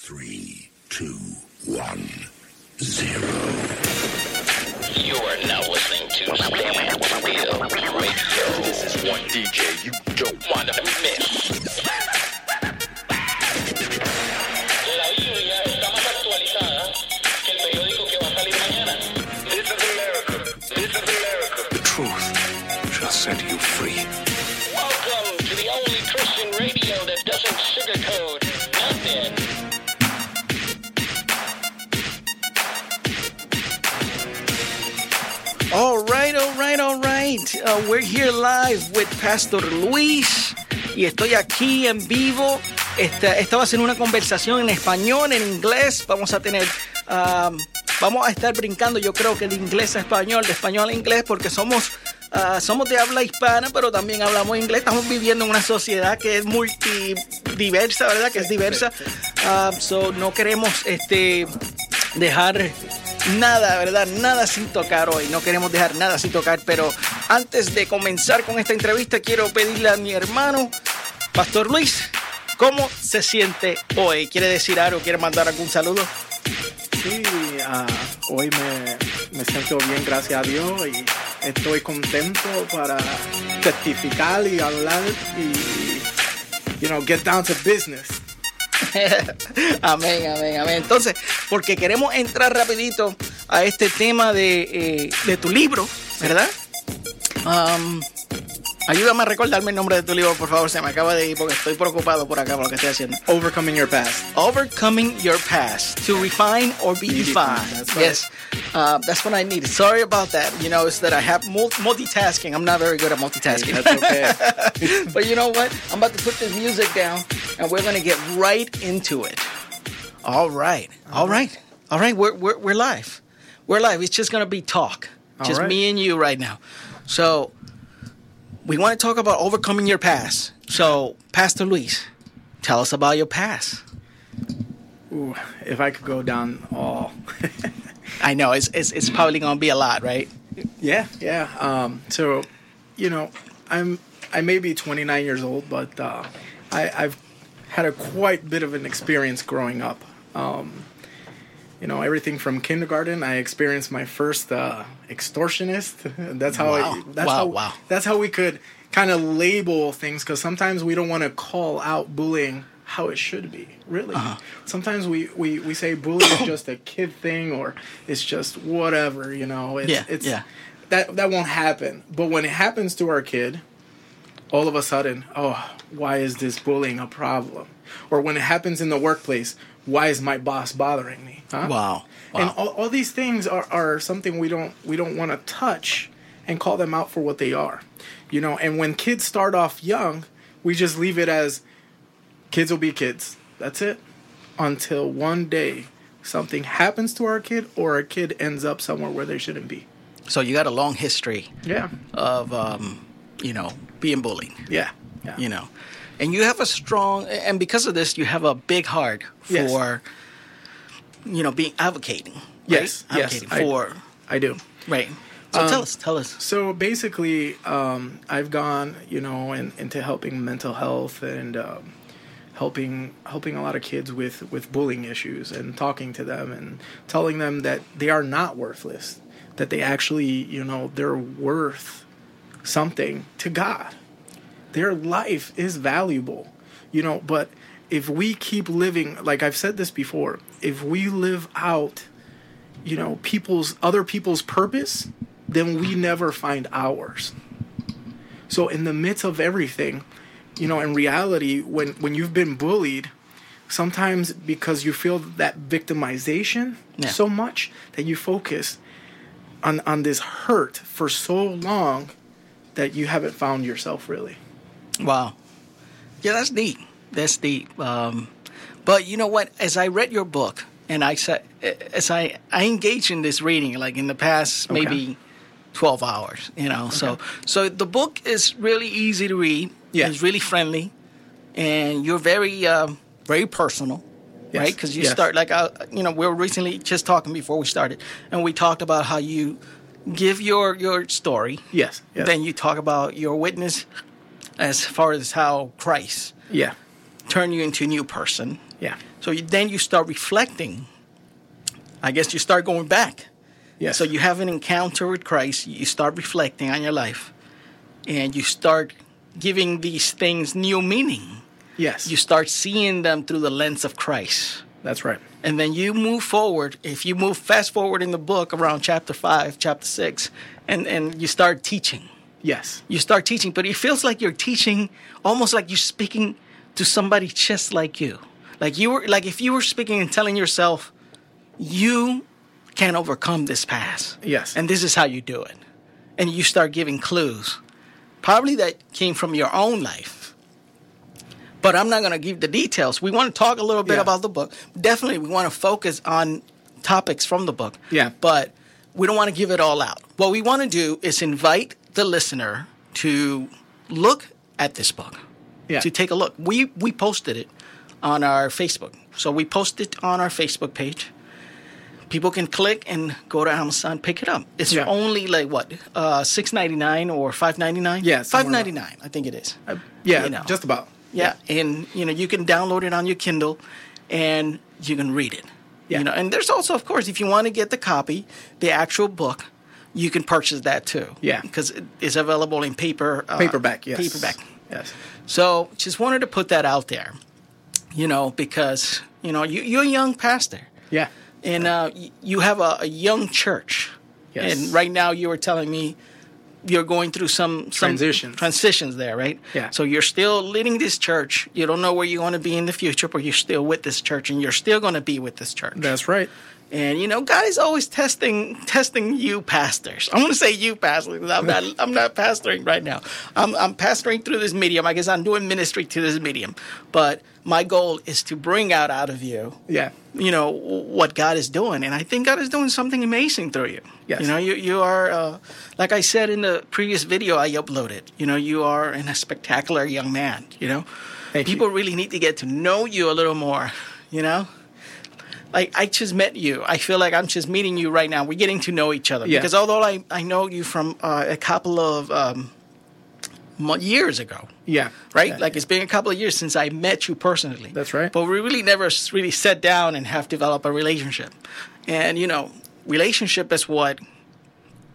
Three, two, one, zero. You are now listening to Stand Still Radio. This is one DJ you don't want to miss. Right. Uh, we're here live with Pastor Luis y estoy aquí en vivo. Esta, esta va a ser una conversación en español, en inglés. Vamos a tener, um, vamos a estar brincando, yo creo que de inglés a español, de español a inglés, porque somos, uh, somos de habla hispana, pero también hablamos inglés. Estamos viviendo en una sociedad que es multidiversa, ¿verdad? Que es diversa. Uh, so no queremos este, dejar nada, ¿verdad? Nada sin tocar hoy. No queremos dejar nada sin tocar, pero antes de comenzar con esta entrevista, quiero pedirle a mi hermano, Pastor Luis, ¿cómo se siente hoy? ¿Quiere decir algo? ¿Quiere mandar algún saludo? Sí, ah, hoy me, me siento bien, gracias a Dios, y estoy contento para testificar y hablar y, you know, get down to business. amén, amén, amén. Entonces, porque queremos entrar rapidito a este tema de, eh, de tu libro, ¿verdad? Um, ayúdame a recordarme el nombre de tu libro, por favor. Se me acaba de ir porque estoy preocupado por acá por lo que estoy haciendo. Overcoming your past. Overcoming your past to refine or be, defined. defined, that's right. Yes, uh, that's what I need. Sorry about that. You know, it's that I have mul- multitasking. I'm not very good at multitasking. That's okay. but you know what? I'm about to put this music down and we're going to get right into it. All right. All right. All right. We're, we're, we're live. We're live. It's just going to be talk. All just right. me and you right now. So we want to talk about overcoming your past. So, Pastor Luis, tell us about your past. Ooh, if I could go down all. I know it's, it's, it's probably going to be a lot, right? yeah, yeah. Um, so, you know, I'm I may be 29 years old, but uh, I, I've had a quite bit of an experience growing up. Um, you know, everything from kindergarten, I experienced my first uh, extortionist. That's how Wow. I, that's Wow, how wow. that's how we could kind of label things because sometimes we don't want to call out bullying how it should be. Really, Uh-huh. sometimes we, we we say bullying is just a kid thing or it's just whatever. You know, it's, Yeah, it's yeah. that that won't happen. But when it happens to our kid, all of a sudden, oh, why is this bullying a problem? Or when it happens in the workplace, why is my boss bothering me? Huh? Wow. And all, all these things are, are something we don't we don't want to touch and call them out for what they are. You know, and when kids start off young, we just leave it as kids will be kids. That's it. Until one day something happens to our kid or our kid ends up somewhere where they shouldn't be. So you got a long history Yeah. of, um, you know, being bullied, Yeah. Yeah. you know. And you have a strong, and because of this, you have a big heart for, Yes. you know, being advocating. right? Yes, yes, Advocating I- for, I do. right. So Um, tell us, tell us. So basically, um, I've gone, you know, in, into helping mental health and um, helping helping a lot of kids with with bullying issues and talking to them and telling them that they are not worthless, that they actually, you know, they're worth something to God. Their life is valuable, you know. But if we keep living, like I've said this before, if we live out you know people's other people's purpose then we never find ours so in the midst of everything you know in reality when when you've been bullied sometimes because you feel that victimization Yeah. so much that you focus on on this hurt for so long that you haven't found yourself really Wow. Yeah, that's deep. That's deep. Um, but you know what? As I read your book, and I said, as I I engage in this reading, like in the past Okay. maybe twelve hours, you know. So so the book is really easy to read. Yeah. It's really friendly, and you're very um, very personal. Yes, Right, because you yes. start like I, you know we were recently just talking before we started, and we talked about how you give your your story, yes, yes. then you talk about your witness as far as how Christ yeah turned you into a new person. Yeah. So you, then you start reflecting. I guess you start going back. Yes. So you have an encounter with Christ, you start reflecting on your life, and you start giving these things new meaning. Yes. You start seeing them through the lens of Christ. That's right. And then you move forward. If you move fast forward in the book around chapter five, chapter six, and, and you start teaching. Yes. You start teaching, but it feels like you're teaching almost like you're speaking to somebody just like you. Like you were like if you were speaking and telling yourself, you can overcome this past. Yes. And this is how you do it. And you start giving clues. Probably that came from your own life. But I'm not going to give the details. We want to talk a little bit Yeah. about the book. Definitely, we want to focus on topics from the book. Yeah. But we don't want to give it all out. What we want to do is invite the listener to look at this book, Yeah. to take a look. We we posted it on our Facebook, so we posted it on our Facebook page. People can click and go to Amazon, pick it up. It's Yeah. only like what, uh, six ninety nine or five ninety nine? Yeah, five ninety nine. I think it is. Uh, yeah. You know. Just about. Yeah, and you know you can download it on your Kindle, and you can read it. Yeah. You know, and there's also, of course, if you want to get the copy, the actual book, you can purchase that too. Yeah. because it is available in paper. Uh, Paperback. Yes. Paperback. Yes. So just wanted to put that out there. You know, because you know you, you're a young pastor, Yeah. and uh, you have a, a young church. Yes. And right now, you were telling me you're going through some, some Transitions. transitions there, right? Yeah. So you're still leading this church. You don't know where you're going to be in the future, but you're still with this church, and you're still going to be with this church. That's right. And you know, God is always testing testing you pastors. I want to say you pastors. I'm not I'm not pastoring right now. I'm I'm pastoring through this medium. I guess I'm doing ministry to this medium. But my goal is to bring out out of you, Yeah. you know, what God is doing, and I think God is doing something amazing through you. Yes. You know, you you are uh, like I said in the previous video I uploaded. You know, you are in a spectacular young man. You know, Thank you. people really need to get to know you a little more. You know like I just met you. I feel like I'm just meeting you right now. We're getting to know each other Yeah. because although I, I know you from uh, a couple of um, years ago, Yeah. right? Yeah. Like it's been a couple of years since I met you personally. That's right. But we really never really sat down and have developed a relationship. And you know, relationship is what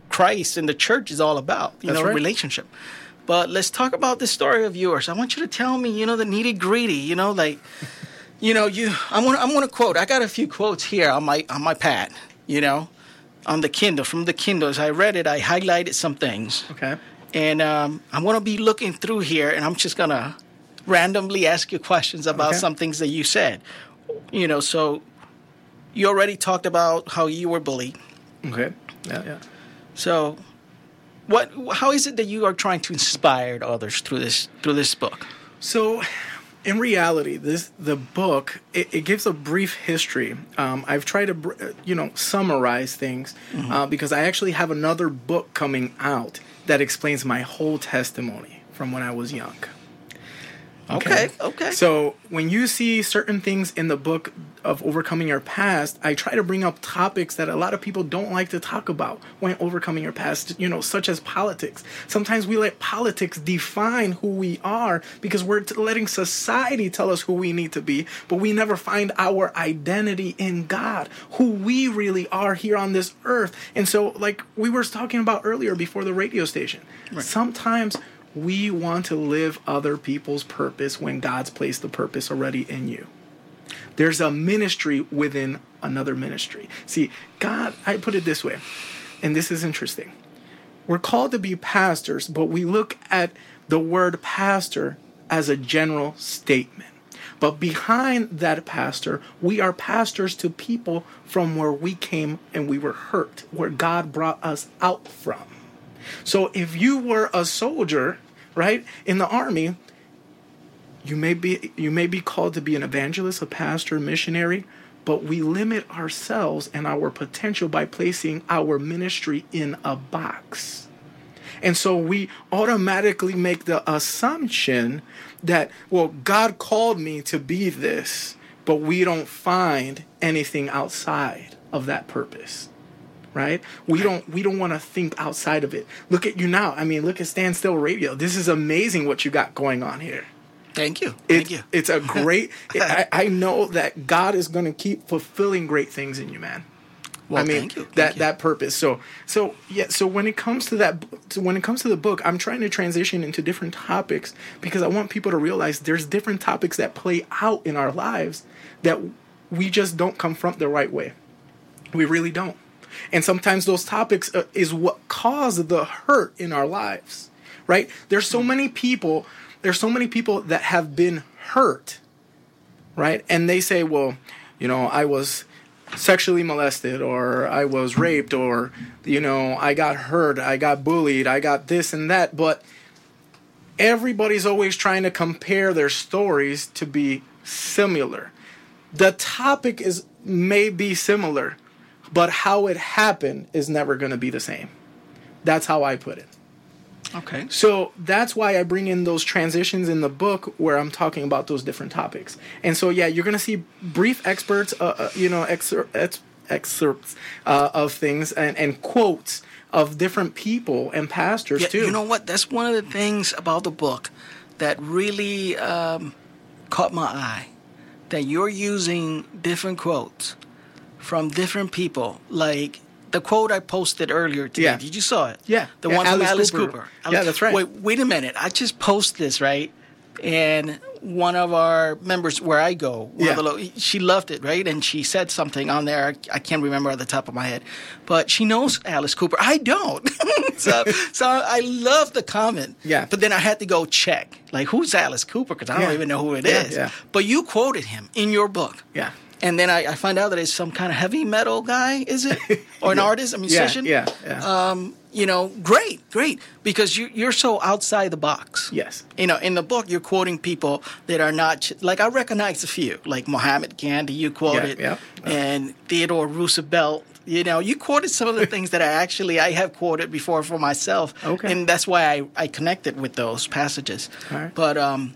Christ and the church is all about. You That's know, right. relationship. But let's talk about this story of yours. I want you to tell me, you know, the nitty gritty. You know, like, you know, you. I'm gonna. I'm gonna quote. I got a few quotes here on my on my pad. You know, on the Kindle from the Kindle. As I read it, I highlighted some things. Okay. And um, I'm going to be looking through here, and I'm just going to randomly ask you questions about Okay. some things that you said. You know, so you already talked about how you were bullied. Okay. Yeah. Yeah. So, what? How is it that you are trying to inspire others through this through this book? So, in reality, this the book it, it gives a brief history. Um, I've tried to, uh, you know, summarize things uh, because I actually have another book coming out that explains my whole testimony from when I was young. Okay, okay. So when you see certain things in the book of overcoming your past, I try to bring up topics that a lot of people don't like to talk about when overcoming your past, you know, such as politics. Sometimes we let politics define who we are because we're letting society tell us who we need to be, but we never find our identity in God, who we really are here on this earth. And so like we were talking about earlier before the radio station, sometimes we want to live other people's purpose when God's placed the purpose already in you. There's a ministry within another ministry. See, God, I put it this way, and this is interesting. We're called to be pastors, but we look at the word pastor as a general statement. But behind that pastor, we are pastors to people from where we came and we were hurt, where God brought us out from. So if you were a soldier, right, in the army, you may be you may be called to be an evangelist, a pastor, missionary, but we limit ourselves and our potential by placing our ministry in a box. And so we automatically make the assumption that, well, God called me to be this, but we don't find anything outside of that purpose. Right? We don't we don't want to think outside of it. Look at you now. I mean, look at Standstill Radio. This is amazing what you got going on here. Thank you. It- Thank you. It's a great. I, I know that God is going to keep fulfilling great things in you, man. Well, I mean thank you. Thank that you. that purpose. So so yeah. So when it comes to that, so when it comes to the book, I'm trying to transition into different topics because I want people to realize there's different topics that play out in our lives that we just don't confront the right way. We really don't. And sometimes those topics uh, is what cause the hurt in our lives, right? There's so many people, there's so many people that have been hurt, right? And they say, well, you know, I was sexually molested or I was raped or, you know, I got hurt, I got bullied, I got this and that. But everybody's always trying to compare their stories to be similar. The topic is may be similar, but how it happened is never going to be the same. That's how I put it. okay. So that's why I bring in those transitions in the book where I'm talking about those different topics. And so yeah, you're gonna see brief experts, uh, uh, you know, excer- ex- excerpts uh, of things and, and quotes of different people and pastors Yeah, too. you know what? That's one of the things about the book that really um, caught my eye. That you're using different quotes from different people. Like the quote I posted earlier today. Yeah. Did you saw it? Yeah. The Yeah, one from Alice Alice Cooper. Cooper. Yeah, that's right. Wait, wait a minute. I just posted this right, and one of our members where I go, one Yeah. of the lo- she loved it, right? And she said something on there. I, I can't remember at the top of my head, but she knows Alice Cooper. I don't. so, so I love the comment. Yeah. But then I had to go check, like, who's Alice Cooper? Because I don't Yeah. even know who it Yeah, is. yeah. But you quoted him in your book. Yeah. And then I, I find out that it's some kind of heavy metal guy, is it? Or an artist, a musician? yeah, yeah. Um, you know, great, great. Because you, you're so outside the box. yes. You know, in the book, you're quoting people that are not like I recognize a few, like Mohammed Gandhi. You quoted, yeah. and Theodore Roosevelt. You know, you quoted some of the things that I actually I have quoted before for myself. Okay. and that's why I, I connected with those passages. All right. But um,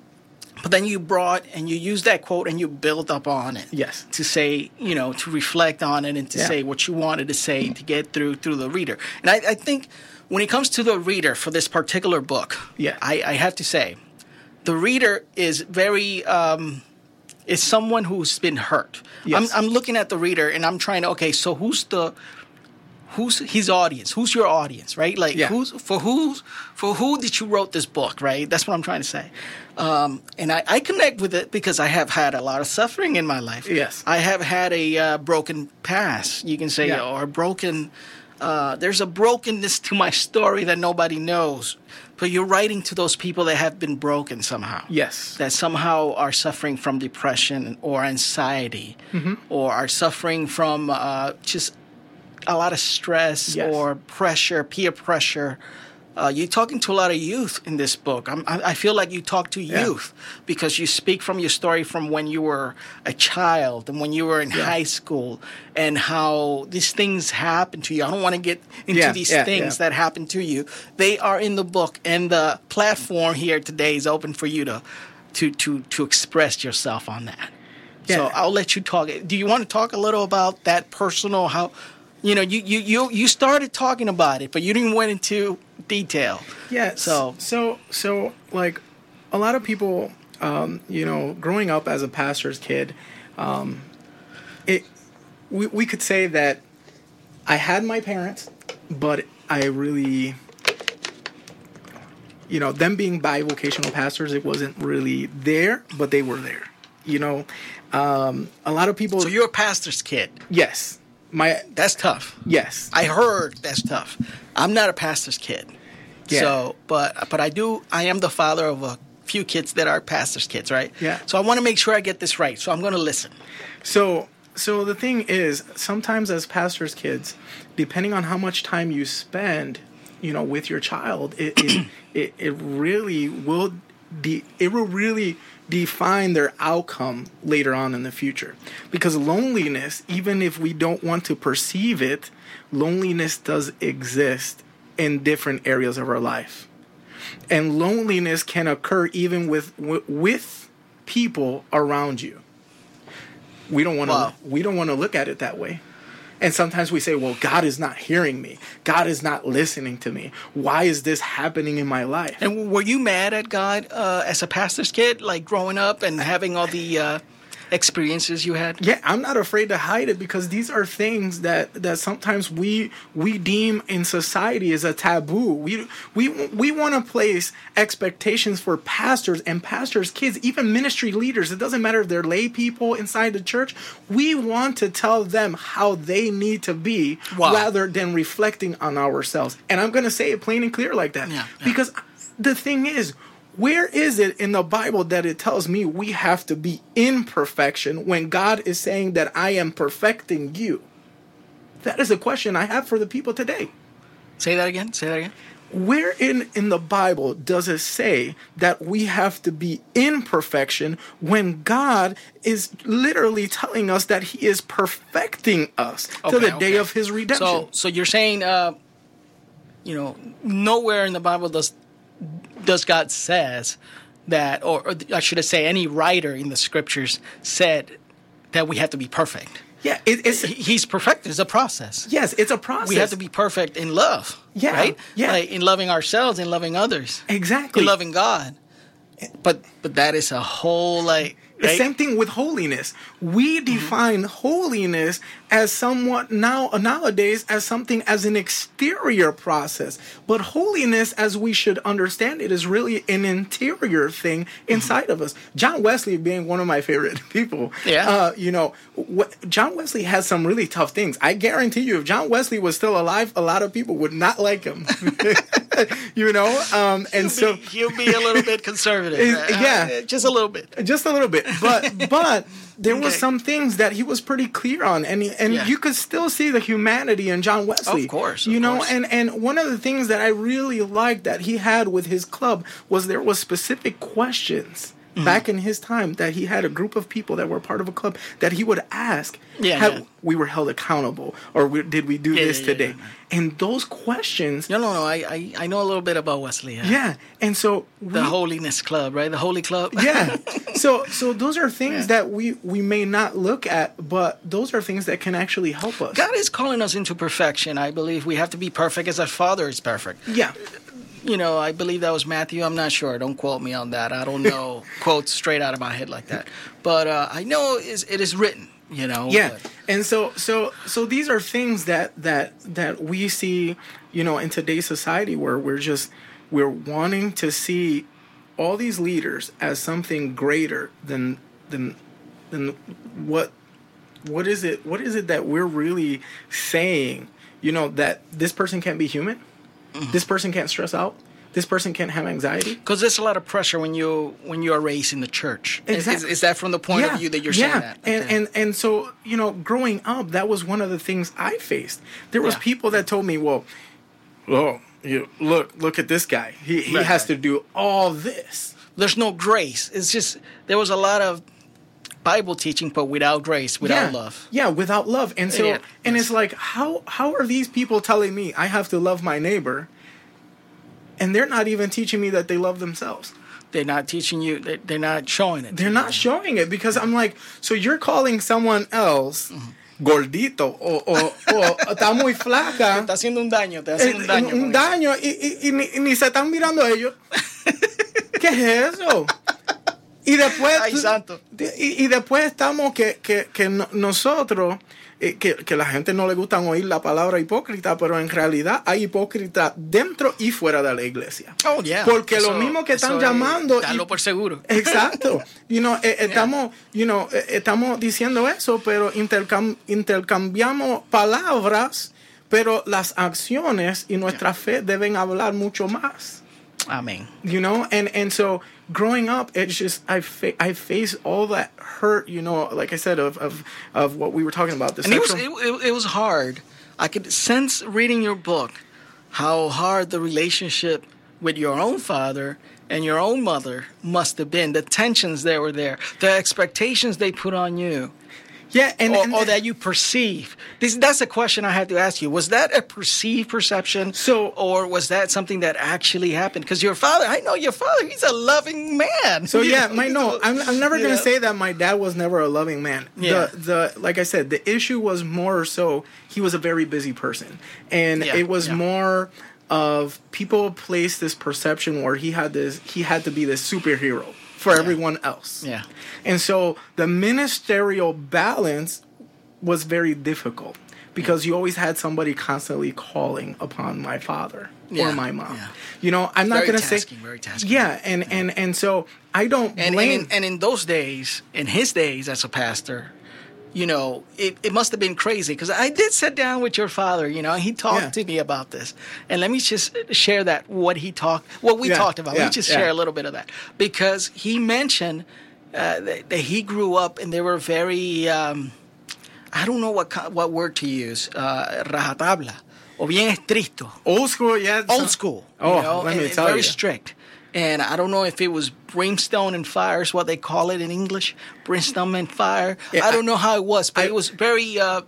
but then you brought and you used that quote and you built up on it. Yes. To say, you know, to reflect on it and to Yeah. say what you wanted to say to get through through the reader. And I, I think when it comes to the reader for this particular book, Yeah. I, I have to say, the reader is very um, is someone who's been hurt. Yes. I'm, I'm looking at the reader and I'm trying to okay, so who's the who's his audience? Who's your audience, right? Like Yeah. who's for who's for who did you wrote this book, right? That's what I'm trying to say. Um, and I, I connect with it because I have had a lot of suffering in my life. Yes. I have had a uh, broken past, you can say, Yeah. or a broken. Uh, there's a brokenness to my story that nobody knows, but you're writing to those people that have been broken somehow Yes. that somehow are suffering from depression or anxiety Mm-hmm. or are suffering from uh, just a lot of stress Yes. or pressure, peer pressure. Uh, you're talking to a lot of youth in this book. I'm, I I feel like you talk to Yeah. youth because you speak from your story from when you were a child and when you were in Yeah. high school and how these things happen to you. I don't want to get into Yeah, these things that happen to you. They are in the book, and the platform here today is open for you to to to to express yourself on that. So I'll let you talk. Do you want to talk a little about that personal how you know you you you, you started talking about it, but you didn't went into detail. Yeah. So- so so like a lot of people, um, you know, growing up as a pastor's kid, um, it we we could say that I had my parents, but I really, you know, them being bivocational pastors, it wasn't really there, but they were there. You know, um, a lot of people. So you're a pastor's kid. yes, my That's tough. yes. I heard that's tough. I'm not a pastor's kid. Yeah. So, but but I do. I am the father of a few kids that are pastors' kids, right? Yeah. So I want to make sure I get this right. So I'm going to listen. So so the thing is, sometimes as pastors' kids, depending on how much time you spend, you know, with your child, it it, it, it really will de- it will really define their outcome later on in the future. Because loneliness, even if we don't want to perceive it, loneliness does exist in different areas of our life. And loneliness can occur even with with people around you we don't want to Wow. we don't want to look at it that way And sometimes we say, well, God is not hearing me. God is not listening to me. Why is this happening in my life? And were you mad at God uh, as a pastor's kid, like growing up and having all the uh, experiences you had? Yeah, I'm not afraid to hide it because these are things that that sometimes we we deem in society as a taboo. We we we want to place expectations for pastors and pastors' kids, even ministry leaders. It doesn't matter if they're lay people inside the church. We want to tell them how they need to be Wow. rather than reflecting on ourselves. And I'm going to say it plain and clear like that Yeah, yeah. because the thing is where is it in the Bible that it tells me we have to be in perfection when God is saying that I am perfecting you? That is a question I have for the people today. Say that again. Say that again. Where in, in the Bible does it say that we have to be in perfection when God is literally telling us that He is perfecting us to Okay, the day of His redemption? So, so you're saying, uh, you know, nowhere in the Bible does does God says that, or, or I should say, any writer in the scriptures said that we have to be perfect. yeah, it, it's He's perfect. It's a process. yes, it's a process. We have to be perfect in love. Yeah, Right. yeah. Like in loving ourselves and loving others. exactly In loving God. But but that is a whole like. The same thing with holiness. We mm-hmm. define holiness as somewhat now nowadays as something as an exterior process. But holiness, as we should understand it, is really an interior thing inside of us. John Wesley being one of my favorite people. Yeah. Uh, you know, what, John Wesley has some really tough things. I guarantee you, if John Wesley was still alive, a lot of people would not like him. you know, um, and so he'll be a little bit conservative. Is- Uh, yeah. just a little bit. just a little bit but but there was Okay. some things that he was pretty clear on and and Yeah. you could still see the humanity in John Wesley Of course, of you know course. and and one of the things that I really liked that he had with his club was there was specific questions Mm-hmm. back in his time that he had a group of people that were part of a club that he would ask Yeah, have yeah. we were held accountable or we, did we do Yeah, this today and those questions No, no, no. I, I, I know a little bit about Wesley. Yeah. yeah and so The we- Holiness Club, right? The Holy Club. yeah so so those are things that we we may not look at but those are things that can actually help us God is calling us into perfection. I believe we have to be perfect as our Father is perfect. yeah You know, I believe that was Matthew. I'm not sure. Don't quote me on that. I don't know quotes straight out of my head like that. But uh, I know is it is written. You know. yeah but- and so so so these are things that that that we see you know in today's society where we're just we're wanting to see all these leaders as something greater than than than what what is it what is it that we're really saying you know that this person can't be human Mm-hmm. this person can't stress out this person can't have anxiety Because there's a lot of pressure when you when you are raised in the church. Is- Is, Exactly. is that from the point of view that you're yeah. saying that? And, Okay. and and so you know, growing up, that was one of the things I faced. There was Yeah. people that told me, "Well, oh, you look, look at this guy. He he Right, has to do all this." there's no grace. It's just there was a lot of Bible teaching, but without grace, without yeah. love. Yeah, without love. And so, Yeah, and yes. it's like, how how are these people telling me I have to love my neighbor, and they're not even teaching me that they love themselves? They're not teaching you. They, they're not showing it. They're not showing it because I'm like, so you're calling someone else gordito o, o, o está muy flaca. Está haciendo un daño. Está Eh, haciendo un daño. un daño y, y- y ni, y ni se están mirando ellos. ¿Qué es eso? Y después, Ay, santo. Y, y después estamos que, que, que no- nosotros, eh, que, que la gente no le gusta oír la palabra hipócrita, pero en realidad hay hipócrita dentro y fuera de la iglesia. Oh, yeah. Porque Eso- lo mismo que están llamando. darlo y- por seguro. Exacto. You know, eh, estamos, you know, eh, estamos diciendo eso, pero intercam- intercambiamos palabras, pero las acciones y nuestra fe deben hablar mucho más. Amén. You know, and and so growing up, it's just I fa- I face all that hurt. You know, like I said, of of, of what we were talking about. This And it was it, it, it was hard. I could sense reading your book how hard the relationship with your own father and your own mother must have been. The tensions that were there, the expectations they put on you. Yeah, and, or, and or that you perceive? This, that's a question I had to ask you. Was that a perceived perception? So- or was that something that actually happened? Because your father, I know your father. He's a loving man. So yeah, my no, I'm, I'm never gonna know? say that my dad was never a loving man. Yeah. The the like I said, the issue was more so he was a very busy person, and Yeah, it was yeah. more of people placed this perception where he had this he had to be this superhero for everyone else. Yeah. and so the ministerial balance was very difficult because you always had somebody constantly calling upon my father Yeah, or my mom. yeah. You know, I'm not gonna say very tasking. Yeah, and and and so I don't and, and, blame. in, and in those days, in his days as a pastor, you know, it, it must have been crazy because I did sit down with your father, you know, and he talked Yeah. to me about this. And let me just share that, what he talked, what we Yeah, talked about. Let me just yeah. share a little bit of that. Because he mentioned uh, that, that he grew up and they were very, um, I don't know what, what word to use, uh, rajatabla, o bien estricto old school, yeah. old school. Oh, you know, let me tell very you. strict. And I don't know if it was brimstone and fire is what they call it in English, brimstone and fire. Yeah, I don't know how it was, but I- it was very, uh,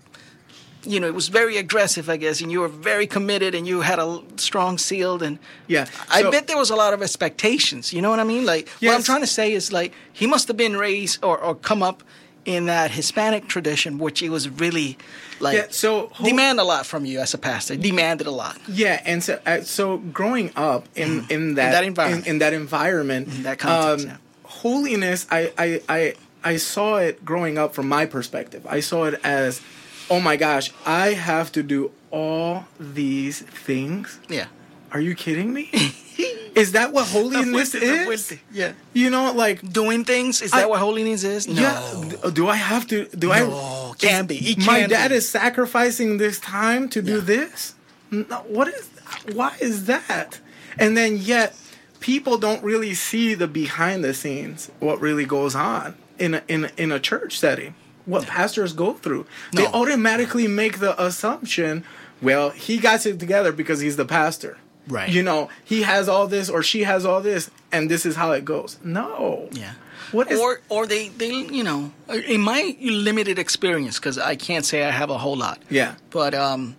you know, it was very aggressive, I guess. And you were very committed, and you had a strong sealed, and Yeah, I bet there was a lot of expectations. You know what I mean? Like what I'm trying to say is like he must have been raised or, or come up in that Hispanic tradition, which it was really like Yeah, so demand a lot from you as a pastor. Demanded a lot. Yeah, and so uh, so growing up in in that Mm. that environment. in, in that environment, In that context, um, yeah. holiness, I, I I I saw it growing up from my perspective. I saw it as, oh my gosh, I have to do all these things. Yeah. Are you kidding me? is that what holiness Está fuerte, está is? Yeah. You know, like Doing things is I- that what holiness is? No. Yeah. Do I have to? Do No, I? can be. It my dad be. is sacrificing this time to do Yeah. this. No, what is? Why is that? And then yet, people don't really see the behind the scenes. What really goes on in a, in a, in a church setting? What pastors go through? They automatically make the assumption. Well, he got it together because he's the pastor. Right. You know, he has all this or she has all this, and this is how it goes. No. Yeah. What is? or or they they you know in my limited experience because I can't say I have a whole lot. yeah. But um,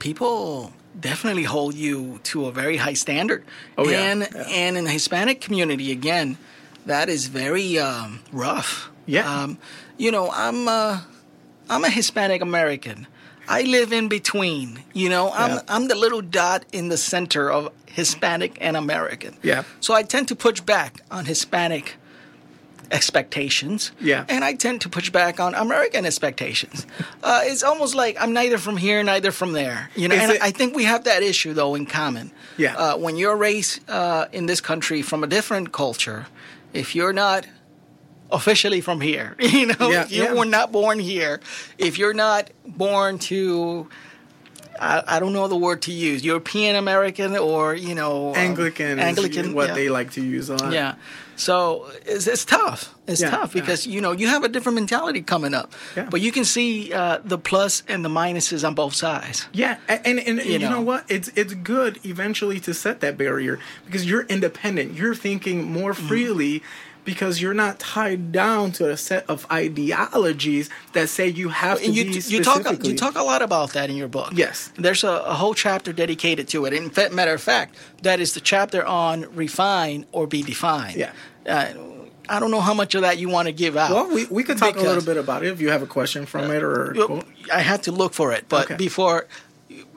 people definitely hold you to a very high standard. Oh, yeah, and yeah. and in the Hispanic community again, that is very um, rough. Yeah. Um, you know, I'm uh, I'm a Hispanic American. I live in between. You know, I'm Yeah. I'm the little dot in the center of Hispanic and American. Yeah. So I tend to push back on Hispanic expectations. Yeah. And I tend to push back on American expectations. uh, it's almost like I'm neither from here, neither from there. You know, Is and it- I think we have that issue though in common. Yeah. Uh, when you're raised uh, in this country from a different culture, if you're not officially from here, you know, Yeah, if you yeah. were not born here, if you're not born to I, I don't know the word to use. European American or you know um, Anglican, Anglican, is what yeah. they like to use a lot. Yeah. So it's, it's tough. It's tough because you know you have a different mentality coming up, Yeah. but you can see uh, the plus and the minuses on both sides. Yeah, a- and and, you, know. know. what? It's it's good eventually to set that barrier because you're independent. You're thinking more Mm-hmm. Because you're not tied down to a set of ideologies that say you have to you be you talk you talk a lot about that in your book. Yes. there's a, a whole chapter dedicated to it. In fact, matter of fact, that is the chapter on refine or be defined. Yeah. Uh, I don't know how much of that you want to give out. Well, we, we could talk a little bit about it if you have a question from it or. Well, I had to look for it, but Okay. before,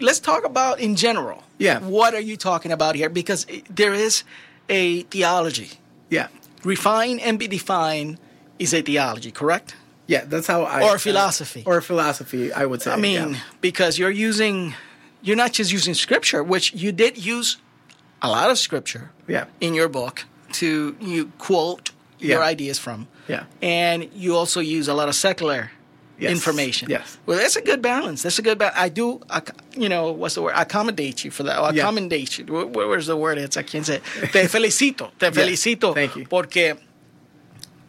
let's talk about in general. Yeah. What are you talking about here? Because there is a theology. yeah, Refine and be defined is a theology, correct? yeah, that's how I. Or philosophy. or philosophy, I would say. I mean, yeah. because you're using, you're not just using scripture, which you did use a lot of scripture Yeah. in your book to you quote your ideas from. Yeah. And you also use a lot of secular Yes. information. Yes. Well, that's a good balance. That's a good balance. I do, ac- you know, what's the word? Accommodate you for that. Yeah. accommodate you. Where, where- where's the word? It's, I can't say. Te felicito. Te felicito. Thank you. Porque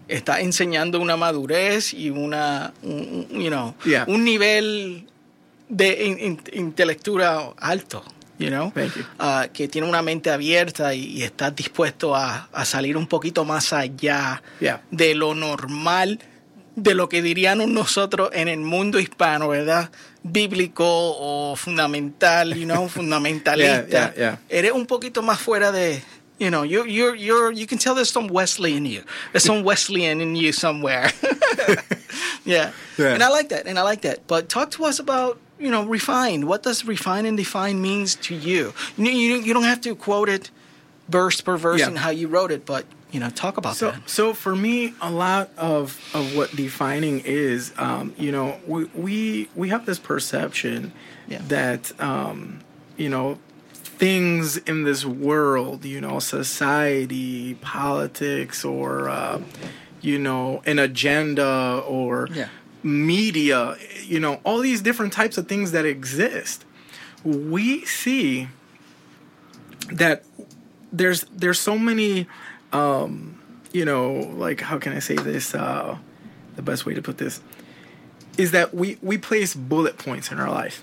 está enseñando una madurez y una, un- un- you know, Yeah. un nivel de in- in- intelectura alto. You know? Thank you. Ah, que tiene una mente abierta y, y está dispuesto a, a salir un poquito más allá Yeah. de lo normal de lo que diríamos nosotros en el mundo hispano, ¿verdad? Bíblico o fundamental, you know, fundamentalista. Yeah, yeah, yeah. Eres un poquito más fuera de, you know, you're, you're, you're, you can tell there's some Wesley in you. There's some Wesleyan in you somewhere. yeah. Yeah. And I like that. And I like that. But talk to us about, you know, refine. What does refine and define means to you? You, you, you don't have to quote it verse per verse Yeah. and how you wrote it, but, you know, talk about So, that. so for me, a lot of of what defining is, um, you know, we we we have this perception Yeah. that, um, you know, things in this world, you know, society, politics, or uh, you know, an agenda, or Yeah. media, you know, all these different types of things that exist. We see that there's there's so many um you know like how can i say this uh the best way to put this is that we we place bullet points in our life.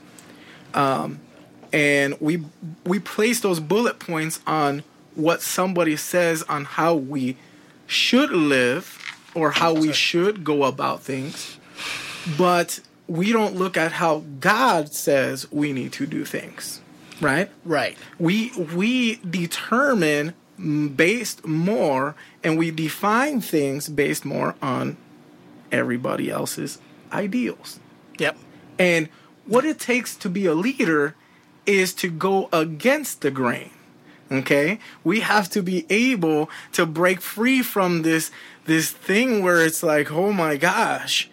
Um and we we place those bullet points on what somebody says on how we should live or how we should go about things. But we don't look at how god says we need to do things right? Right. we we determine based more and we define things based more on everybody else's ideals. Yep. and what it takes to be a leader is to go against the grain okay? We have to be able to break free from this this thing where it's like oh my gosh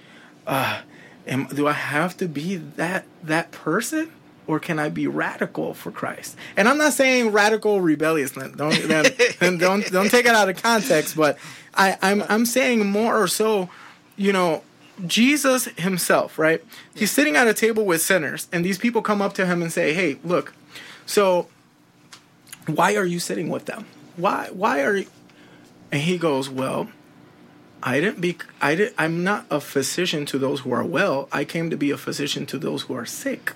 uh am, do i have to be that that person or can I be radical for Christ? And I'm not saying radical rebellious. Don't don't don't, don't take it out of context. But I, I'm I'm saying more or so, you know, Jesus himself, right? He's sitting at a table with sinners, and these people come up to him and say, "Hey, look, so why are you sitting with them? Why why are you?" And he goes, "Well." I didn't be I did I'm not a physician to those who are well. I came to be a physician to those who are sick.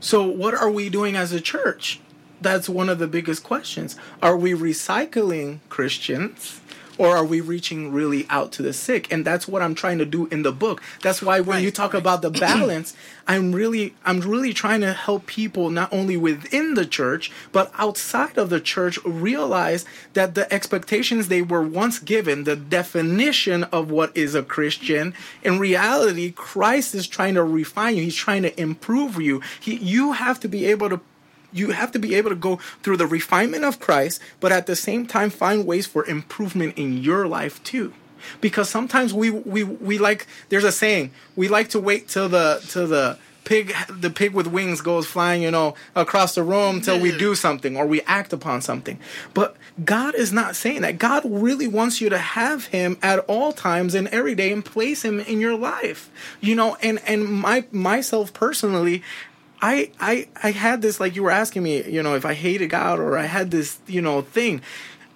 So, what are we doing as a church? That's one of the biggest questions. Are we recycling Christians or are we reaching really out to the sick? And that's what I'm trying to do in the book. That's why when Right, you talk right. about the balance, I'm really I'm really trying to help people not only within the church, but outside of the church realize that the expectations they were once given, the definition of what is a Christian, in reality, Christ is trying to refine you. He's trying to improve you. He, you have to be able to you have to be able to go through the refinement of Christ, but at the same time find ways for improvement in your life too. Because sometimes we we we like there's a saying, we like to wait till the till the pig the pig with wings goes flying, you know, across the room till we do something or we act upon something. But God is not saying that. God really wants you to have him at all times and every day and place him in your life. You know, and and my myself personally, I I I had this like you were asking me, you know, if I hated God or I had this, you know, thing.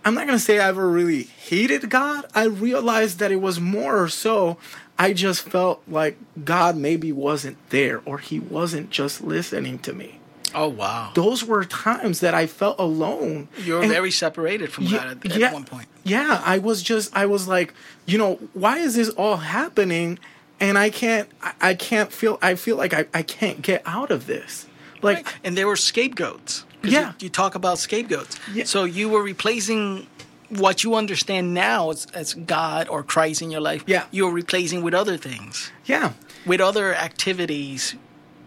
I'm not gonna say I ever really hated God. I realized that it was more or so I just felt like God maybe wasn't there or he wasn't just listening to me. Oh, wow. Those were times that I felt alone. You were And- very separated from God at, at one point. yeah, I was just I was like, you know, why is this all happening? And I can't I, can't feel I feel like I, I can't get out of this. Like and there were scapegoats. Yeah. You, you talk about scapegoats. Yeah. So you were replacing what you understand now as, as God or Christ in your life. Yeah. You were replacing with other things, yeah. with other activities.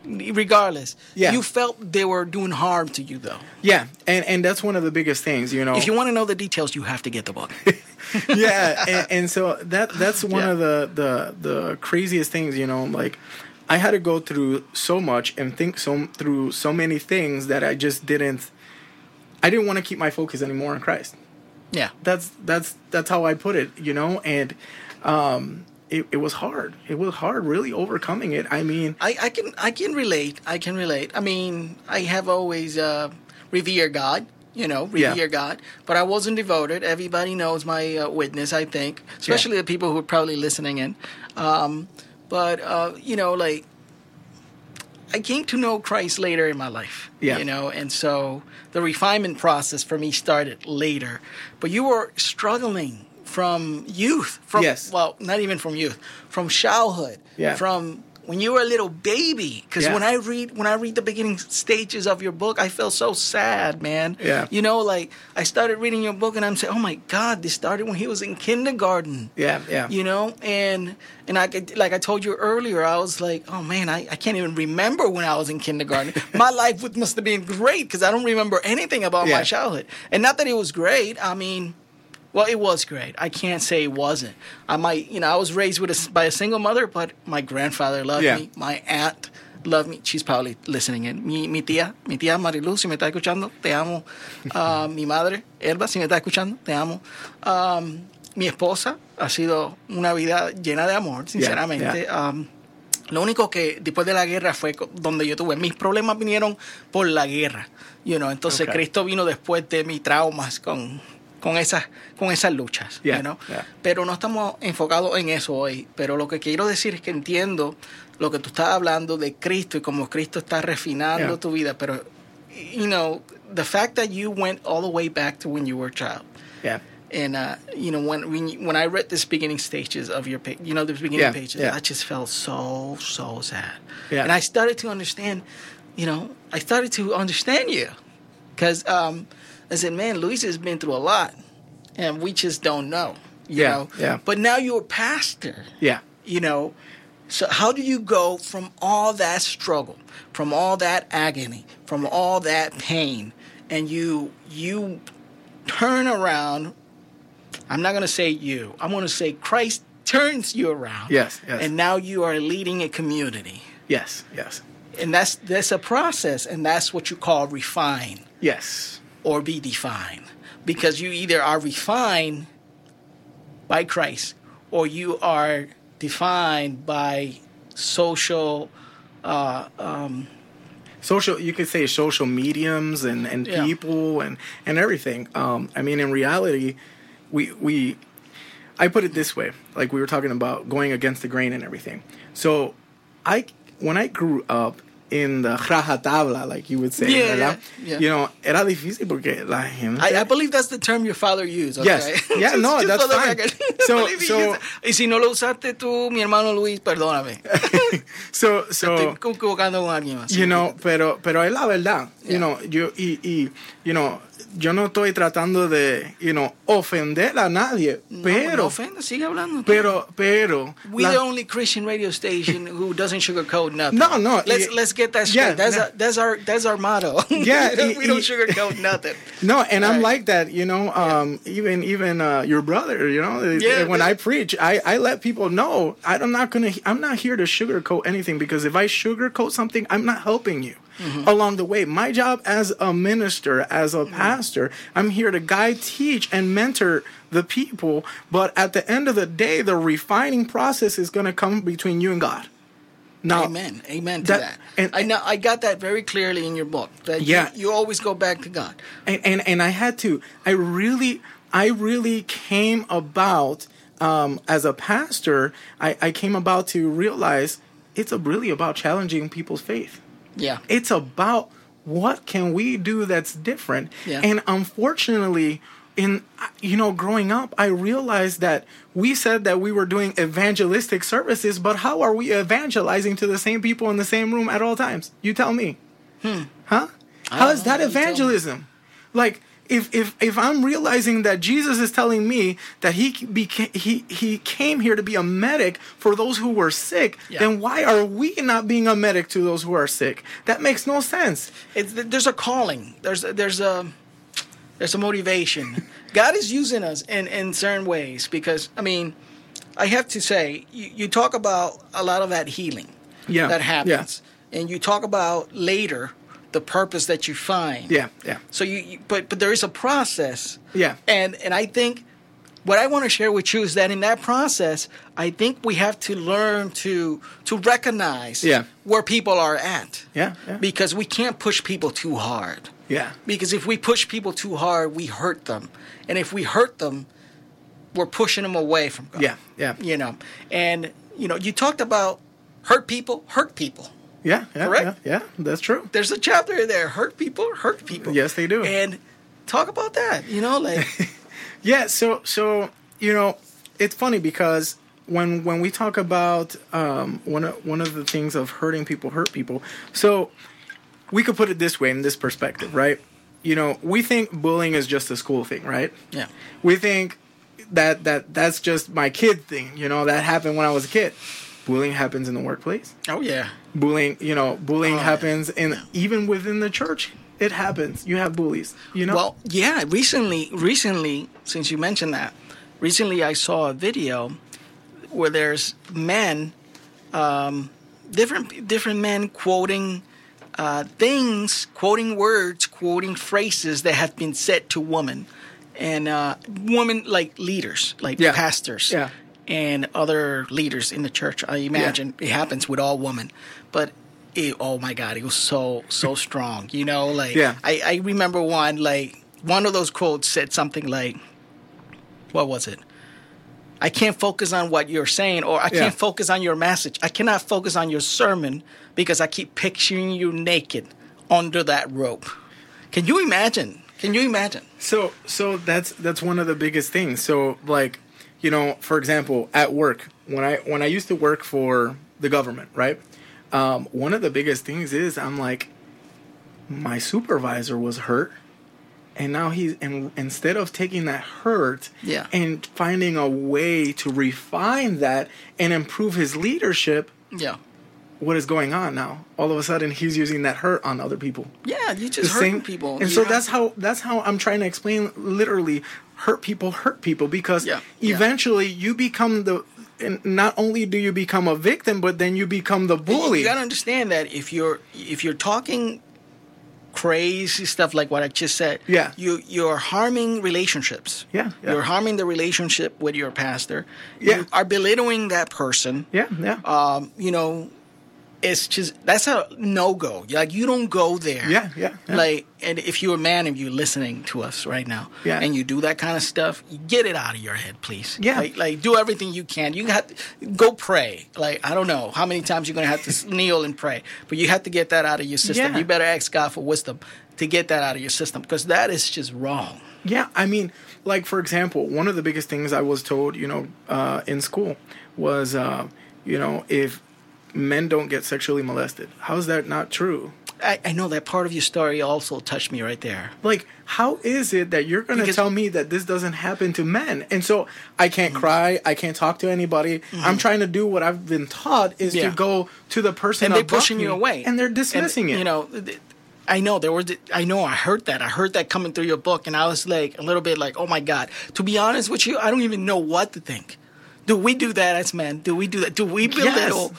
Regardless, Yeah. you felt they were doing harm to you, though. Yeah. And and that's one of the biggest things, you know. If you want to know the details, you have to get the book. yeah, and, and so that that's one Yeah. of the, the the craziest things, you know, like I had to go through so much and think so through so many things that I just didn't I didn't want to keep my focus anymore on Christ. yeah. that's that's that's how I put it, you know, and um it, it was hard. It was hard really overcoming it. I mean, I, I can I can relate. I can relate. I mean, I have always uh, revered God. You know, Yeah. God, but I wasn't devoted. Everybody knows my uh, witness. I think, especially the people who are probably listening in. Um, but uh, you know, like I came to know Christ later in my life. Yeah. You know, and so the refinement process for me started later. But you were struggling from youth. From Yes. well, not even from youth, from childhood. Yeah. From when you were a little baby. Because Yeah. when I read when I read the beginning stages of your book, I feel so sad, man. Yeah. You know, like I started reading your book and I'm saying, oh my God, this started when he was in kindergarten. Yeah, yeah. You know, and and I could like I told you earlier, I was like, oh man, I, I can't even remember when I was in kindergarten. my life would, must have been great because I don't remember anything about Yeah. my childhood. And not that it was great. I mean, well, it was great. I can't say it wasn't. I might, you know, I was raised with a, by a single mother, but my grandfather loved Yeah. me. My aunt loved me. She's probably listening in. Mi, mi tía, mi tía Marilu, si me está escuchando, te amo. Ah, mi madre, Elba, si me está escuchando, te amo. Um, mi esposa ha sido una vida llena de amor, sinceramente. yeah. Um, lo único que después de la guerra fue donde yo tuve mis problemas vinieron por la guerra, you know. Entonces Okay. Cristo vino después de mis traumas con con esas con esas luchas, Yeah, you know. yeah. Pero no estamos enfocados en eso hoy. Pero lo que quiero decir es que entiendo lo que tú estás hablando de Cristo y cómo Cristo está refinando Yeah. tu vida. Pero, you know, the fact that you went all the way back to when you were a child. Yeah. And uh, you know when when when I read this beginning stages of your page, you know the beginning pages. I just felt so so sad. Yeah. And I started to understand, you know, I started to understand you, because um, I said, man, Luis has been through a lot, and we just don't know, you Yeah, know. yeah. But now you're a pastor, Yeah. you know. So how do you go from all that struggle, from all that agony, from all that pain, and you you turn around? I'm not going to say you. I'm going to say Christ turns you around. Yes, yes. And now you are leading a community. Yes. Yes. And that's that's a process and that's what you call refine Yes. Or be defined. Because you either are refined by Christ or you are defined by social uh, um, social you could say social mediums and and Yeah. people and and everything um i mean in reality we we i put it this way like we were talking about going against the grain and everything so i when i grew up in the raja tabla, like you would say Yeah, ¿verdad? yeah, yeah. you know era difícil porque la gente I, I believe that's the term your father used. Okay? Yes. Yeah, no, that's fine. So- I believe he so- y si no lo usaste tú, mi hermano Luis, perdóname. so Estoy so equivocando con alguien más. you know pero pero es la verdad you know yo y, y you know yo no estoy tratando de you know ofender a nadie No, pero no ofenda, sigue hablando. pero pero We la- the only Christian radio station who doesn't sugarcoat nothing. No, no, Let's y- let's get that straight. yeah, that's no. our, that's our that's our motto. Yeah, we y- don't y- sugarcoat nothing. no and i'm like that you know um even even uh your brother you know Yeah, when i preach i i let people know i'm not gonna i'm not here to sugarcoat anything because if i sugarcoat something i'm not helping you Mm-hmm. along the way my job as a minister as a pastor i'm here to guide teach and mentor the people but at the end of the day the refining process is going to come between you and god now Amen. Amen to That- that. and- I know I got that very clearly in your book. That you- Yeah. you, always go back to God. and, and and I had to. I really, I really came about um, as a pastor. I, I came about to realize it's a, really about challenging people's faith. Yeah. It's about what can we do that's different. Yeah. And unfortunately, in you know, growing up, I realized that we said that we were doing evangelistic services, but how are we evangelizing to the same people in the same room at all times? You tell me. Hmm. Huh? How is that You tell me. evangelism? Like if if if I'm realizing that Jesus is telling me that he became he he came here to be a medic for those who were sick, Yeah. then why are we not being a medic to those who are sick? That makes no sense. It's, there's a calling. There's there's a there's a motivation. God is using us in in certain ways because I mean, I have to say you, you talk about a lot of that healing Yeah, that yeah. happens, and you talk about later the purpose that you find. Yeah, yeah. So you, you but but there is a process. Yeah. And and I think what I want to share with you is that in that process, I think we have to learn to to recognize Yeah. where people are at. Yeah, yeah. Because we can't push people too hard. Yeah. Because if we push people too hard, we hurt them. And if we hurt them, we're pushing them away from God. Yeah, yeah. You know. And you know, you talked about hurt people, hurt people. Yeah, yeah, Correct? Yeah, yeah, that's true. There's a chapter there, hurt people, hurt people. Yes, they do. And talk about that, you know, like Yeah, so so you know, it's funny because when when we talk about um, one of one of the things of hurting people hurt people. So we could put it this way in this perspective, right? You know, we think bullying is just a school thing, right? Yeah. We think that that that's just my kid thing. You know, that happened when I was a kid. Bullying happens in the workplace. Oh yeah. Bullying, you know, bullying Oh, yeah. happens in even within the church. It happens. You have bullies. You know. Well, yeah. Recently, recently, since you mentioned that, recently I saw a video where there's men, um, different different men quoting uh, things, quoting words, quoting phrases that have been said to women, and uh, women like leaders, like Yeah. pastors, Yeah. And other leaders in the church. I imagine it happens with all women, but. It, oh my God! It was so so strong, you know. Like Yeah. I, I remember one like one of those quotes said something like, "What was it? I can't focus on what you're saying, or I can't focus on your message. I cannot focus on your sermon because I keep picturing you naked under that rope." Can you imagine? Can you imagine? So so that's that's one of the biggest things. So like, you know, for example, at work, when I when I used to work for the government, right? Um, one of the biggest things is I'm like, my supervisor was hurt, and now he's and instead of taking that hurt Yeah. and finding a way to refine that and improve his leadership, Yeah, what is going on now? All of a sudden, he's using that hurt on other people yeah. You just the hurting same people, and You so have- that's how that's how i'm trying to explain literally hurt people hurt people because Yeah, yeah. eventually you become the and not only do you become a victim but then you become the bully You gotta understand that if you're if you're talking crazy stuff like what I just said, Yeah. you you're harming relationships. Yeah, yeah. You're harming the relationship with your pastor. Yeah. You are belittling that person. yeah yeah Um, you know, it's just that's a no go. Like you don't go there. Yeah, yeah, yeah. Like, and if you're a man and you're listening to us right now, Yeah. and you do that kind of stuff, get it out of your head, please. Yeah. Like, like do everything you can. You got go pray. Like I don't know how many times you're gonna have to kneel and pray, but you have to get that out of your system. Yeah. You better ask God for wisdom to get that out of your system because that is just wrong. Yeah, I mean, like for example, one of the biggest things I was told, you know, uh, in school was, uh, you know, if men don't get sexually molested, how is that not true? I, I know that part of your story also touched me right there. Like, how is it that you're going to tell me that this doesn't happen to men? And so I can't Mm-hmm. cry, I can't talk to anybody. I'm trying to do what I've been taught is Yeah. to go to the person and they're pushing you away, and they're dismissing And, it. You know, th- I know there was. I know I heard that. I heard that coming through your book, and I was like a little bit like, oh my god. To be honest with you, I don't even know what to think. Do we do that as men? Do we do that? Do we belittle?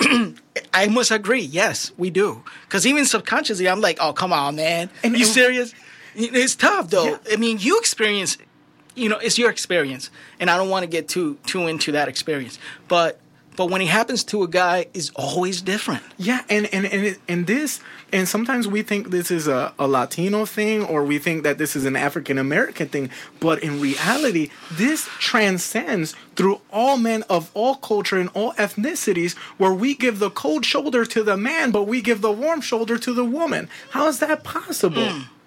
I must agree. Yes, we do. Because even subconsciously, I'm like, oh come on, man. And- you serious? It's tough though. Yeah. I mean, you experience. You know, it's your experience, and I don't want to get too too into that experience. But but when it happens to a guy, it's always different. Yeah, and and and, it, and this, and sometimes we think this is a, a Latino thing, or we think that this is an African American thing, but in reality, this transcends through all men of all culture and all ethnicities, where we give the cold shoulder to the man, but we give the warm shoulder to the woman. How is that possible? Hmm.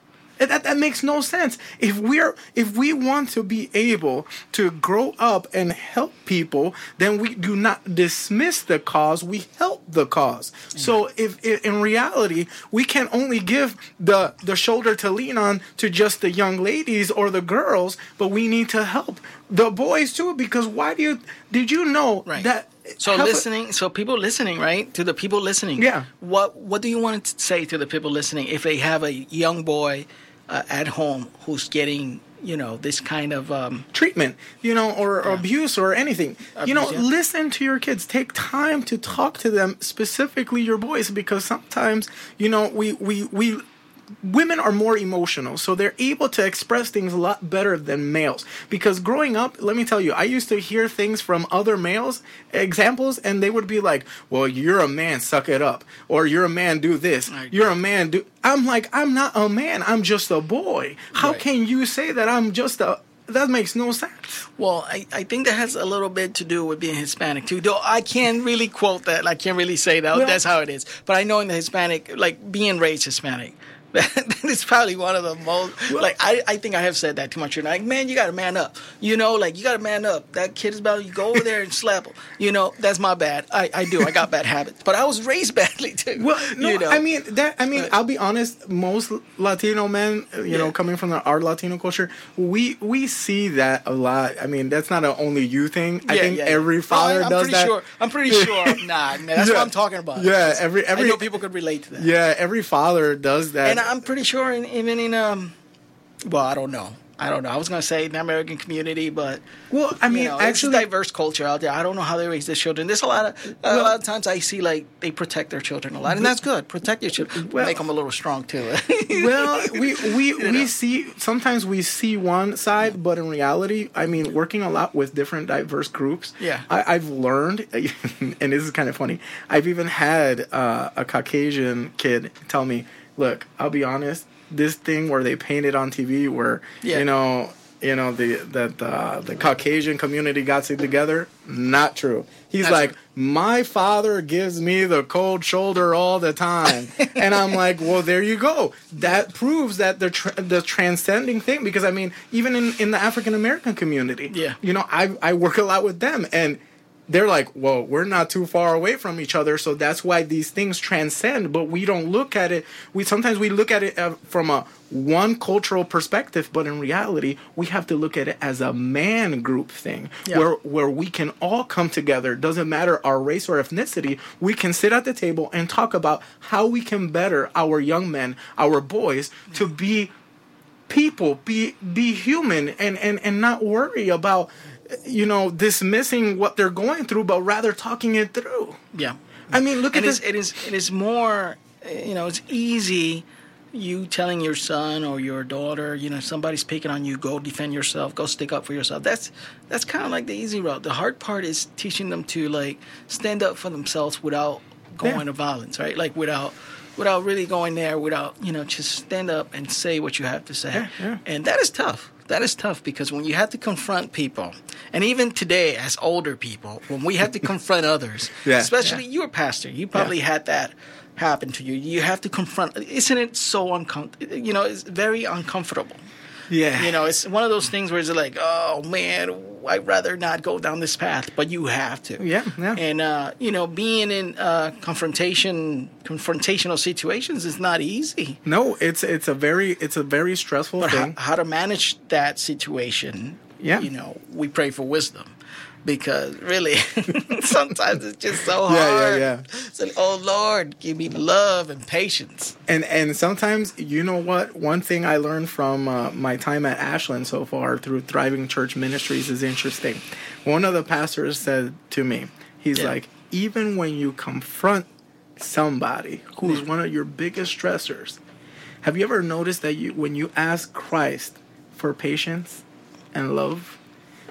That, that makes no sense. If we're if we want to be able to grow up and help people, then we do not dismiss the cause. We help the cause. So if, if in reality we can only give the the shoulder to lean on to just the young ladies or the girls, but we need to help the boys too. Because why do you did you know Right. that? So listening, so people listening, right? To the people listening. Yeah. What What do you want to say to the people listening if they have a young boy uh, at home who's getting, you know, this kind of um, treatment, you know, or abuse or anything. you know, yeah. listen to your kids. Take time to talk to them, specifically your boys, because sometimes, you know, we we we women are more emotional, so they're able to express things a lot better than males. Because growing up, let me tell you, I used to hear things from other males, examples, and they would be like, "Well, you're a man, suck it up," or "You're a man, do this,". "You're a man, do." I'm like, I'm not a man. I'm just a boy. How Right. can you say that I'm just a? That makes no sense. Well, I, I think that has a little bit to do with being Hispanic too. Though I can't really quote that. I can't really say that. Well- that's how it is. But I know in the Hispanic, like being raised Hispanic, that is probably one of the most like I, I think I have said that to my children. Like, man, you gotta man up. You know, like you gotta man up. That kid is about you go over there and slap him. You know, that's my bad. I, I do. I got bad habits. But I was raised badly too. Well, no, you know? I mean that. I mean, But- I'll be honest. Most Latino men, you know, coming from the, our Latino culture, we we see that a lot. I mean, that's not an only you thing. I think yeah, every yeah. father I- I'm does pretty that. Sure, I'm pretty sure. Nah, man, that's Yeah. what I'm talking about. Yeah, every every I know people could relate to that. yeah, every father does that. And I'm pretty sure in, even in um, well, I don't know. I don't know. I was gonna say the American community, but well, I mean, you know, actually, it's a diverse culture out there. I don't know how they raise their children. There's a lot of a lot of times I see like they protect their children a lot, and that's good. Protect your children, Well- make them a little strong too. well, we we we know? see sometimes we see one side, but in reality, I mean, working a lot with different diverse groups. Yeah. I, I've learned, and this is kind of funny. I've even had uh, a Caucasian kid tell me, "Look, I'll be honest. This thing where they painted on TV, where Yeah. you know." You know the that uh, the Caucasian community got it together. Not true. He's Not like, true. my father gives me the cold shoulder all the time, and I'm like, well, there you go. That proves that the tr- the transcending thing. Because I mean, even in in the African American community, Yeah. you know, I I work a lot with them, and they're like, well, we're not too far away from each other, so that's why these things transcend. But we don't look at it. We sometimes we look at it uh, from a one cultural perspective, but in reality, we have to look at it as a man group thing, Yeah. where where we can all come together. Doesn't matter our race or ethnicity. We can sit at the table and talk about how we can better our young men, our boys, to be people, be be human, and and and not worry about you know dismissing what they're going through, but rather talking it through. yeah, I mean, look and at this. it is it is more, uh, you know, it's easy. You telling your son or your daughter, you know, somebody's picking on you, go defend yourself, go stick up for yourself. That's that's kind of like the easy route. The hard part is teaching them to like stand up for themselves without going Yeah. to violence, right? Like without without really going there, without you know, just stand up and say what you have to say. Yeah, yeah. And that is tough. That is tough because when you have to confront people, and even today as older people, when we have to confront others, Yeah, especially yeah. you're a pastor, you probably had that happen to you. You have to confront. Isn't it so uncomfortable? You know, it's very uncomfortable. Yeah, You know, it's one of those things where it's like, oh man, I'd rather not go down this path, but you have to. Yeah, yeah. And uh, you know, being in uh, confrontation, confrontational situations is not easy. no, it's it's a very it's a very stressful But how, thing. how to manage that situation? Yeah. You know, we pray for wisdom. Because really, sometimes it's just so hard. Yeah, yeah, yeah. It's like, oh Lord, give me love and patience. and and sometimes you know what one thing i learned from uh, my time at ashland so far through thriving church ministries is interesting one of the pastors said to me he's Yeah. like even when you confront somebody who's one of your biggest stressors have you ever noticed that you when you ask christ for patience and love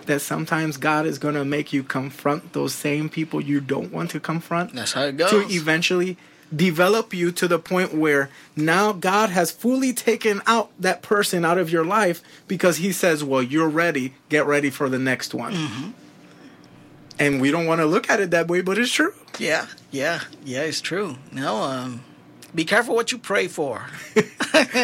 that sometimes god is going to make you confront those same people you don't want to confront That's how it goes. to eventually develop you to the point where now God has fully taken out that person out of your life because he says, Well, you're ready, get ready for the next one. Mm-hmm. And we don't want to look at it that way, but it's true. Yeah, yeah, yeah. It's true. No, um, be careful what you pray for.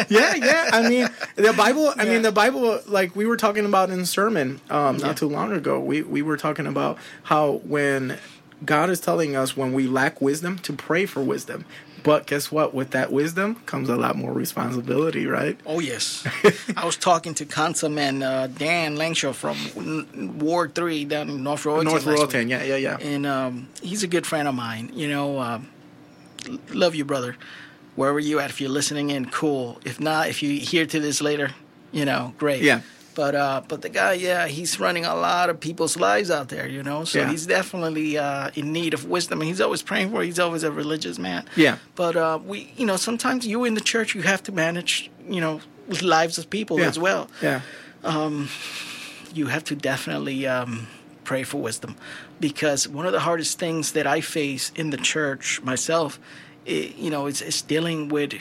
Yeah, yeah. I mean, the Bible, I Yeah. mean, the Bible, like we were talking about in sermon um, Yeah. not too long ago, we, we were talking about how when God is telling us when we lack wisdom to pray for wisdom. But guess what? With that wisdom comes a lot more responsibility, right? Oh yes, I was talking to Councilman uh, Dan Langshaw from Ward Three down in North Royalton. North. Royalton, yeah, yeah, yeah. and um, he's a good friend of mine. You know, l- love you, brother. Wherever you at, if you're listening in, cool. If not, if you hear to this later, you know, great. Yeah. But uh, but the guy, yeah, he's running a lot of people's lives out there. You know, so Yeah. he's definitely uh, in need of wisdom, and he's always praying for. it. He's always a religious man. Yeah. But uh, we, you know, sometimes you in the church, you have to manage, you know, lives of people Yeah. as well Yeah. Um, you have to definitely um, pray for wisdom because one of the hardest things that I face in the church myself, i you know, is, is dealing with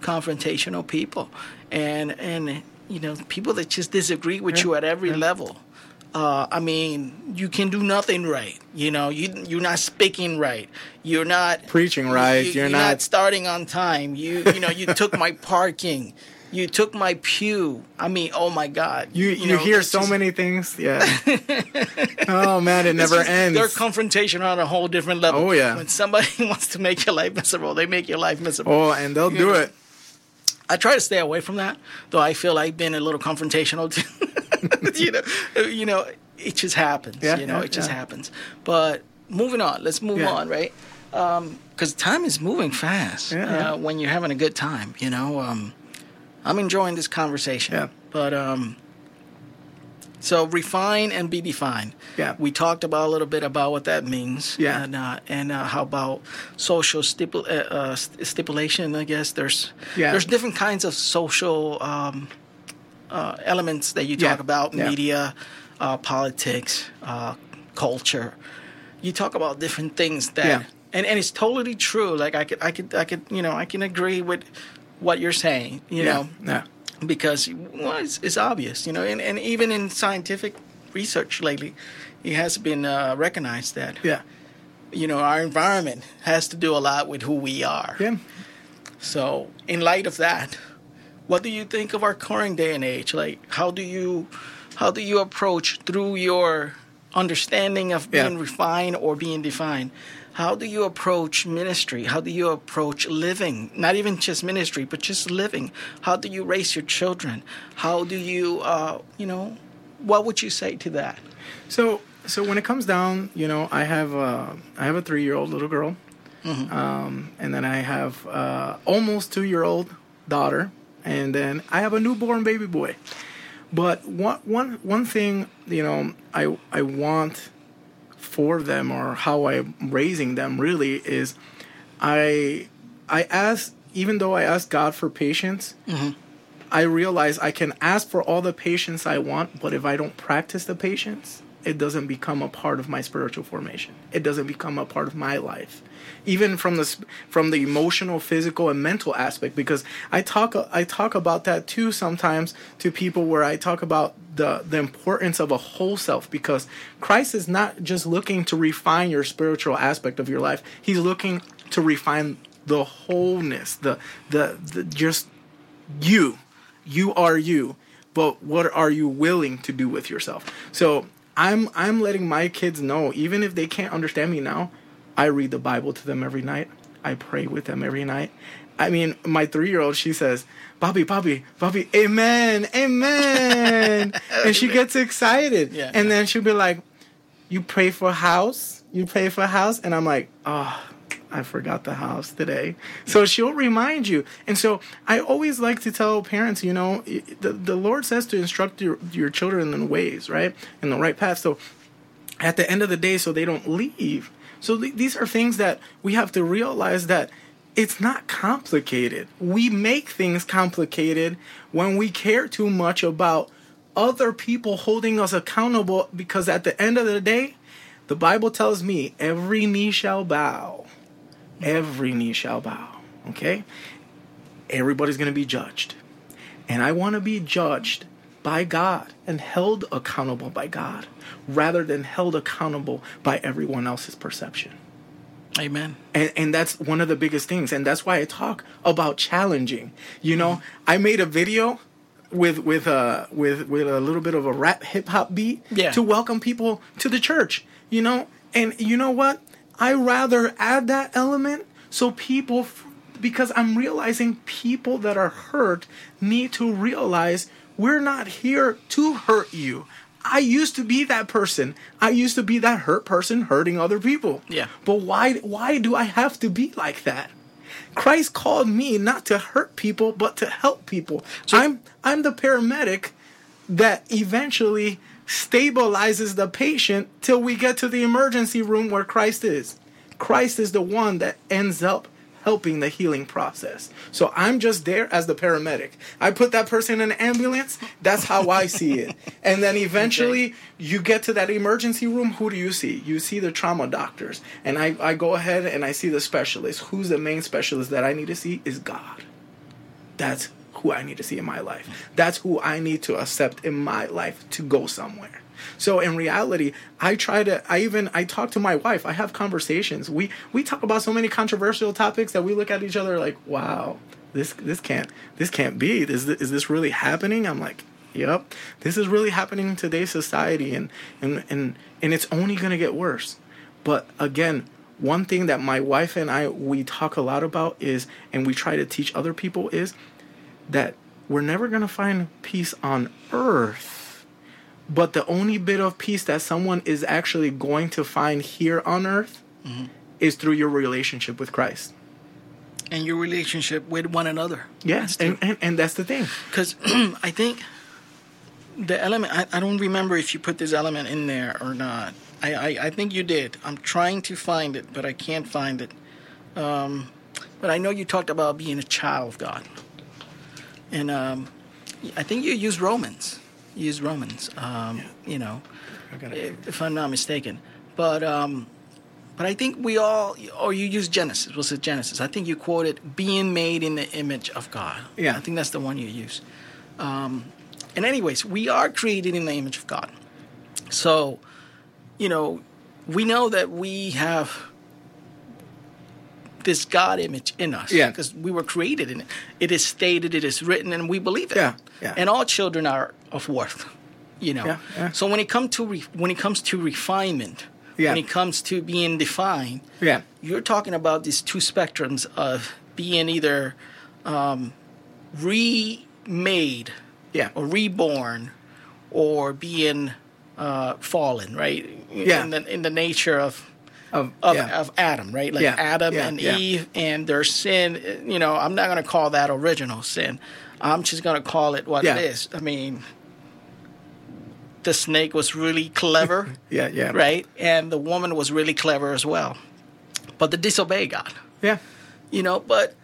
confrontational people and and you know people that just disagree with you at every level. Uh, I mean, you can do nothing right. You know, you you're not speaking right. You're not Preaching right, You, you're not, not- starting on time. You you know, you took my parking. You took my pew. I mean, oh my God. You you, know, hear so just- many things. Yeah. oh man, it never just- ends. They're confrontation on a whole different level. Oh, yeah. When somebody wants to make your life miserable, they make your life miserable. oh, and they'll do know. it. I try to stay away from that, though I feel like being a little confrontational. Too. you know, you know, it just happens. Yeah, you know, yeah, it just yeah. happens. But moving on, let's move Yeah. on, right? Because time is moving fast. Uh, when you're having a good time. You know, um, I'm enjoying this conversation. Yeah. But um, so refine and be defined. Yeah. We talked about a little bit about what that means. Yeah. And uh, and uh, how about social stipul- uh, uh, stipulation? I guess there's Yeah. there's different kinds of social um, uh, elements that you talk Yeah. about: Yeah. media, uh, politics, uh, culture. You talk about different things that, Yeah. and and it's totally true. Like I could I could I could you know I can agree with what you're saying. You Yeah. know Yeah. because well, it's, it's obvious, you know, and, and even in scientific research lately, it has been uh, recognized that Yeah. you know our environment has to do a lot with who we are. Yeah. So, in light of that, what do you think of our current day and age? Like, how do you how do you approach through your understanding of Yeah. being refined or being defined? How do you approach ministry? How do you approach living? Not even just ministry, but just living. How do you raise your children? How do you, uh, you know, what would you say to that? So so when it comes down, you know, I have uh, I have a three year old little girl, um, and then I have uh, almost two year old daughter, and then I have a newborn baby boy. But one one one thing, you know, I I want for them or how I'm raising them really is I I ask even though I ask God for patience, mm-hmm. I realize I can ask for all the patience I want, but if I don't practice the patience, it doesn't become a part of my spiritual formation. It doesn't become a part of my life, even from the from the emotional, physical, and mental aspect. Because I talk I talk about that too sometimes to people where I talk about the the importance of a whole self. Because Christ is not just looking to refine your spiritual aspect of your life; He's looking to refine the wholeness, the the, the just you you are you but what are you willing to do with yourself so i'm i'm letting my kids know even if they can't understand me now i read the bible to them every night. I pray with them every night. I mean my three-year-old she says bobby bobby bobby amen amen. And she gets excited. Yeah. and then she'll be like you pray for house? You pray for house? And i'm like oh I forgot the house today. So she'll remind you. And so I always like to tell parents, you know, the, the Lord says to instruct your, your children in ways, right? In the right path. So at the end of the day, so they don't leave. So th- these are things that we have to realize that it's not complicated. We make things complicated when we care too much about other people holding us accountable because at the end of the day, the Bible tells me every knee shall bow every knee shall bow. Okay? Everybody's going to be judged. And I want to be judged by God and held accountable by God rather than held accountable by everyone else's perception. Amen. And, and that's one of the biggest things. And that's why I talk about challenging. You know, I made a video with with uh with with a little bit of a rap hip hop beat Yeah. to welcome people to the church. You know, and you know what? I rather add that element so people because I'm realizing people that are hurt need to realize we're not here to hurt you. I used to be that person. I used to be that hurt person hurting other people. Yeah. But why why do I have to be like that? Christ called me not to hurt people but to help people. I'm I'm the paramedic that eventually stabilizes the patient till we get to the emergency room where Christ is. Christ is the one that ends up helping the healing process. So I'm just there as the paramedic. I put that person in an ambulance, that's how I see it. And then eventually you get to that emergency room, who do you see? You see the trauma doctors. And I, I go ahead and I see the specialist. Who's the main specialist that I need to see is God. That's who I need to see in my life. That's who I need to accept in my life to go somewhere. So in reality, I try to. I even I talk to my wife. I have conversations. We we talk about so many controversial topics that we look at each other like, wow, this this can't this can't be. Is this, is this really happening? I'm like, yep, this is really happening in today's society, and and and and it's only gonna get worse. But again, one thing that my wife and I we talk a lot about is, and we try to teach other people is that we're never going to find peace on earth. But the only bit of peace that someone is actually going to find here on earth is through your relationship with Christ. And your relationship with one another. Yes, and, and, and that's the thing. Because I think the element, I, I don't remember if you put this element in there or not. I, I, I think you did. I'm trying to find it, but I can't find it. Um, but I know you talked about being a child of God. And um, I think you use Romans. You used Romans, um, you know, if, I'm not mistaken. But um, but I think we all, or you use Genesis. Was it Genesis? I think you quoted being made in the image of God. Yeah. I think that's the one you use. Um, and anyways, we are created in the image of God. So, you know, we know that we have this God image in us. Yeah. Because we were created in it. It is stated, it is written, and we believe it. Yeah, yeah. And all children are of worth. You know. Yeah, yeah. So when it comes to re- when it comes to refinement, Yeah. when it comes to being defined, Yeah. you're talking about these two spectrums of being either um, remade Yeah. or reborn or being uh, fallen, right? Yeah. In the, in the nature of Of, of, yeah. of Adam, right? Like Yeah, Adam yeah, and. Eve and their sin. You know, I'm not going to call that original sin. I'm just going to call it what it is. I mean, the snake was really clever, yeah, yeah. right? And the woman was really clever as well. But they disobeyed God, Yeah. you know. But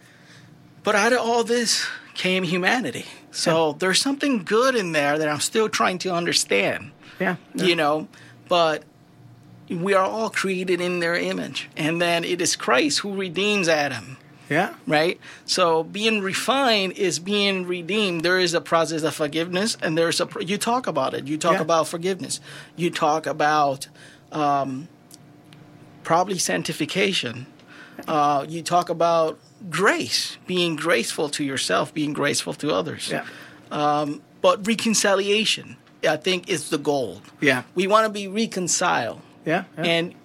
but out of all this came humanity. So there's something good in there that I'm still trying to understand Yeah. you know but we are all created in their image and then it is christ who redeems adam Yeah. right so being refined is being redeemed there is a process of forgiveness and there's a you talk about it you talk Yeah. about forgiveness you talk about um, probably sanctification uh, you talk about grace being graceful to yourself being graceful to others Yeah. but reconciliation i think is the goal Yeah. we want to be reconciled Yeah. yeah. and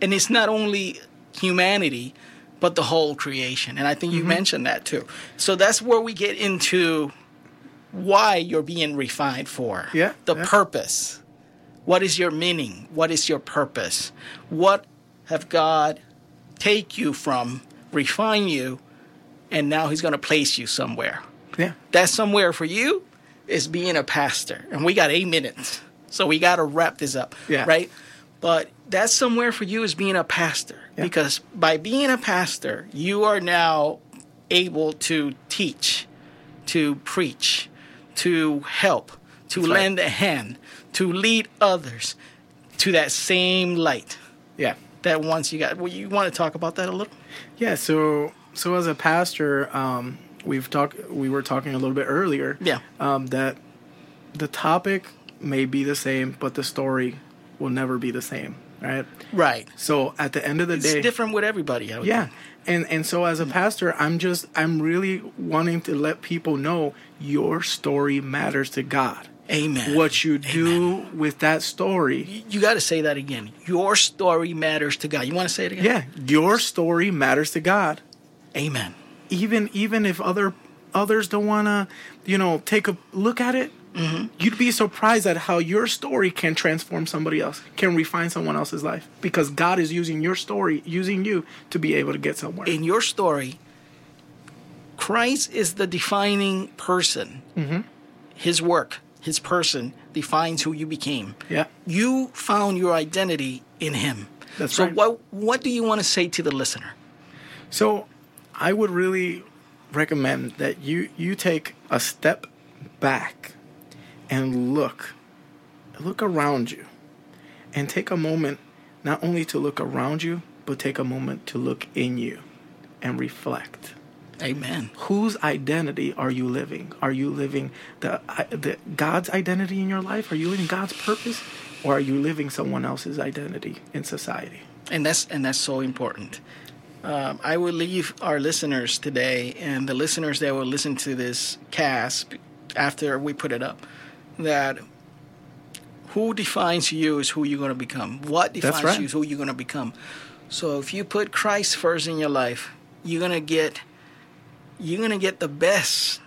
and it's not only humanity but the whole creation and i think you Mm-hmm. mentioned that too so that's where we get into why you're being refined for Yeah, the yeah. purpose what is your meaning what is your purpose what have god take you from refine you and now he's going to place you somewhere yeah. that somewhere for you is being a pastor. And we got eight minutes. So we got to wrap this up. Yeah. Right? But that's somewhere for you is being a pastor. Yeah. Because by being a pastor, you are now able to teach, to preach, to help, to That's right. lend a hand, to lead others to that same light Yeah. that once you got. Well, you want to talk about that a little? Yeah, so so as a pastor, um, we've talked. We were talking a little bit earlier. Yeah. Um, that the topic may be the same, but the story will never be the same. Right. Right. So at the end of the It's day, different with everybody. I would yeah. think. And and so as a pastor, I'm just I'm really wanting to let people know your story matters to God. Amen. What you do with that story, You got to say that again. Your story matters to God. You want to say it again? yeah, your story matters to God. Amen. even even if other others don't want to you know take a look at it you'd be surprised at how your story can transform somebody else can refine someone else's life because god is using your story using you to be able to get somewhere In your story, Christ is the defining person. Mm-hmm. His work, his person defines who you became. yeah You found your identity in him. That's so right. what what do you want to say to the listener? so i would really recommend that you you take a step back and look look around you and take a moment not only to look around you but take a moment to look in you and reflect Amen. Whose identity are you living? Are you living the, the God's identity in your life? Are you living God's purpose, or are you living someone else's identity in society? and that's and that's so important. Um, I will leave our listeners today, and the listeners that will listen to this cast after we put it up, that who defines you is who you're going to become. What defines right. you is who you're going to become. So if you put Christ first in your life, you're going to get you're going to get the best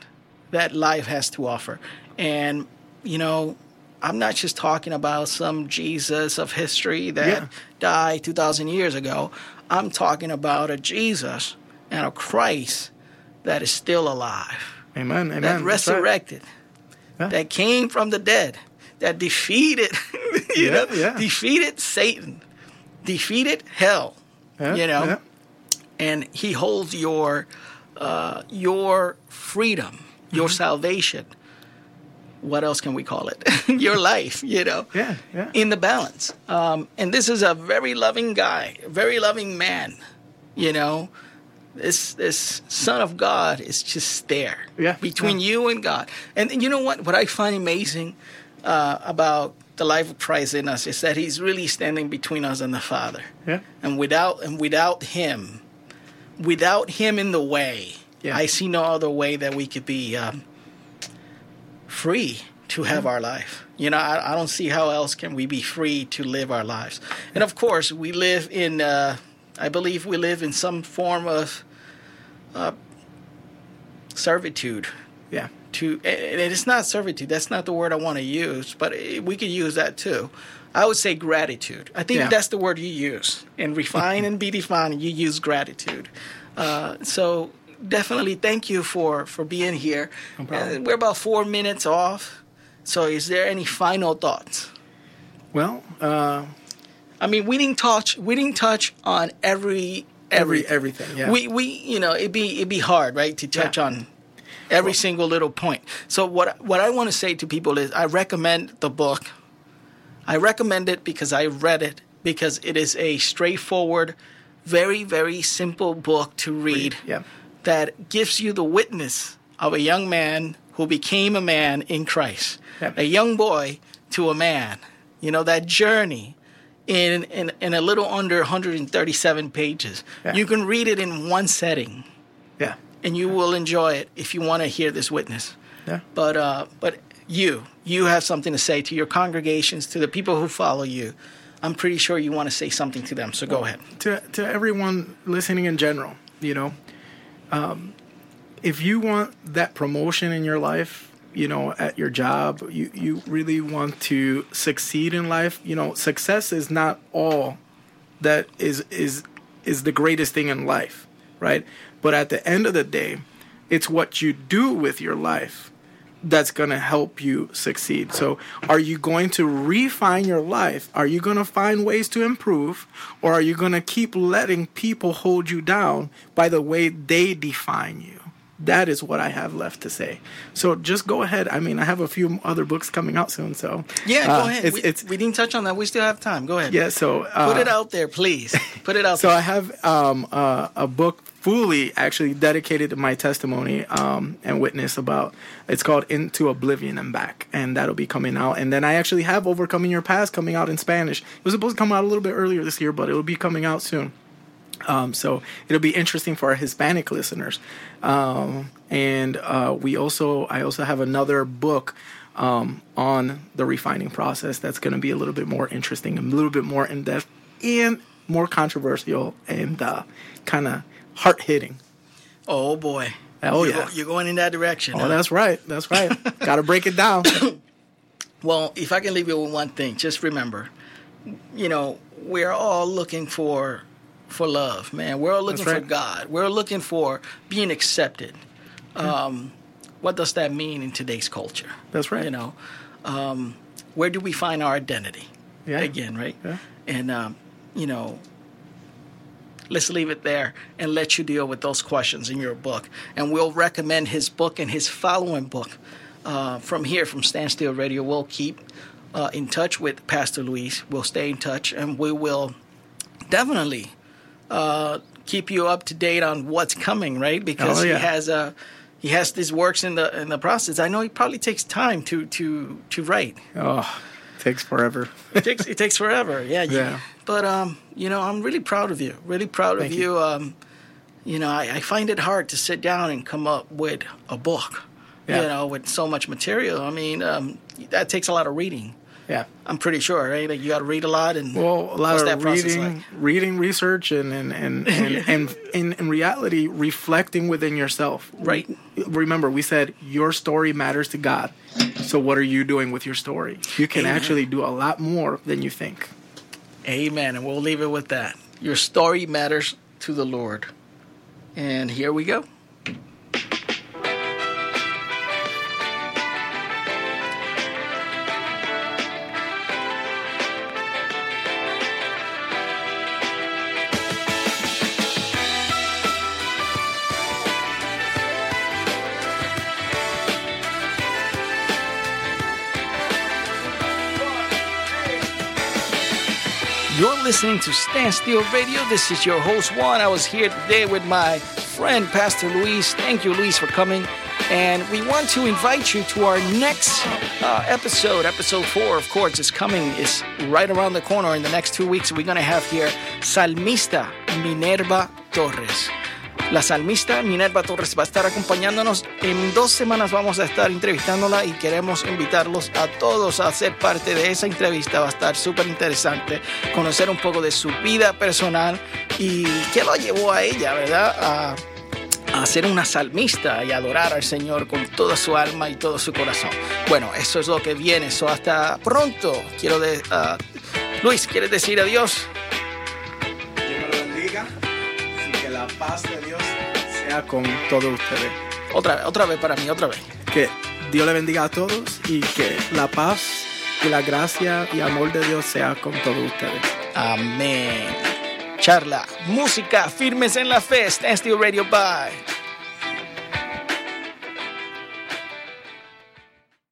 that life has to offer. And you know, I'm not just talking about some Jesus of history that Yeah. died 2,000 years ago. I'm talking about a Jesus and a Christ that is still alive, Amen. Amen. that That's right. Yeah. that came from the dead, that defeated, you Yeah, know, yeah. defeated Satan, defeated hell, you know, and he holds your uh, your freedom, your Mm-hmm. salvation. What else can we call it? your life, you know, Yeah, yeah. in the balance. Um, and this is a very loving guy, very loving man. You know, this this Son of God is just there, Yeah, between yeah. you and God. And you know what? What I find amazing uh, about the life of Christ in us is that He's really standing between us and the Father. Yeah. And without and without Him, without Him in the way, Yeah. I see no other way that we could be um, free to have our life. You know, I, I don't see how else can we be free to live our lives. And of course, we live in. Uh, I believe we live in some form of uh, servitude. Yeah. To and it's not servitude. That's not the word I want to use, but we could use that too. I would say gratitude. I think Yeah. that's the word you use. And refine and be defined, you use gratitude. Uh, so definitely thank you for for being here. problem. Uh, we're about four minutes off. So is there any final thoughts? Well, uh, I mean, we didn't touch we didn't touch on every every everything. everything. Yeah. We we you know it'd be it'd be hard right to touch Yeah. on every single little point. So what what I want to say to people is I recommend the book. I recommend it because I read it because it is a straightforward, very very simple book to read. yeah. That gives you the witness of a young man who became a man in Christ. Yeah. A young boy to a man. You know that journey in in, in a little under 137 pages. Yeah. You can read it in one setting Yeah. and you will enjoy it if you want to hear this witness. Yeah. But uh, but you you have something to say to your congregations, to the people who follow you. I'm pretty sure you want to say something to them. So go ahead. to to everyone listening in general, you know, um, if you want that promotion in your life, you know, at your job, you you really want to succeed in life. You know, success is not all that is is is the greatest thing in life, right? But at the end of the day, it's what you do with your life that's going to help you succeed. So, are you going to refine your life? Are you going to find ways to improve? Or are you going to keep letting people hold you down by the way they define you? That is what I have left to say. So, just go ahead. I mean, I have a few other books coming out soon. So, Yeah, uh, go ahead. It's, we, it's, we didn't touch on that. We still have time. Go ahead. yeah, so. Uh, Put it out there, please. Put it out So there. I have um, uh, a book fully actually dedicated to my testimony um, and witness about. It's called Into Oblivion and Back, and that'll be coming out. And then I actually have Overcoming Your Past coming out in Spanish. It was supposed to come out a little bit earlier this year, but it will be coming out soon. Um, so it'll be interesting for our Hispanic listeners. Um, and uh, we also, I also have another book um, on the refining process that's going to be a little bit more interesting, a little bit more in depth, and more controversial and uh, kind of heart hitting. oh boy. Oh, you're, yeah. go- you're going in that direction. Oh, huh? that's right. That's right. Got to break it down. Well, if I can leave you with one thing, just remember, you know, we're all looking for for love, man. We're all looking That's for. God. We're looking for being accepted. Um, what does that mean in today's culture? That's right. You know, um, where do we find our identity? Yeah. Again, right? Yeah. And um, you know, let's leave it there and let you deal with those questions in your book. And we'll recommend his book and his following book uh, from here, from Standstill Radio. We'll keep uh, in touch with Pastor Luis. We'll stay in touch and we will definitely uh, keep you up to date on what's coming, right? Because Oh, yeah. he has a he has these works in the in the process. I know it probably takes time to to to write. Oh, it takes forever. It takes it takes forever. Yeah. you- Yeah. But um, you know, I'm really proud of you. Really proud Thank of you. you. Um, you know, I, I find it hard to sit down and come up with a book. Yeah. You know, with so much material. I mean, um, that takes a lot of reading. Yeah. I'm pretty sure, right? Like you got to read a lot and Well, a lot what's of that uh, process reading, like? reading, research, and and and and, and in, in reality, reflecting within yourself. Right. Remember, we said your story matters to God. So, what are you doing with your story? You can Amen. actually do a lot more than you think. Amen. And we'll leave it with that. Your story matters to the Lord. And here we go. Listening to Stand Still Radio. This is your host, Juan. I was here today with my friend, Pastor Luis. Thank you, Luis, for coming. And we want to invite you to our next uh, episode. Episode four, of course, is coming. It's right around the corner in the next two weeks. We're going to have here Salmista Minerva Torres. La salmista Minerva Torres va a estar acompañándonos. En dos semanas vamos a estar entrevistándola y queremos invitarlos a todos a ser parte de esa entrevista. Va a estar súper interesante conocer un poco de su vida personal y qué lo llevó a ella, ¿verdad? A, a ser una salmista y adorar al Señor con toda su alma y todo su corazón. Bueno, eso es lo que viene. Eso hasta pronto. Quiero de, ah, Luis, ¿quieres decir adiós? Paz de Dios sea con todos ustedes. Otra, otra vez para mí, otra vez. Que Dios le bendiga a todos y que la paz y la gracia y amor de Dios sea con todos ustedes. Amén. Charla, música, firmes en la fe. Stand Still Radio. Bye.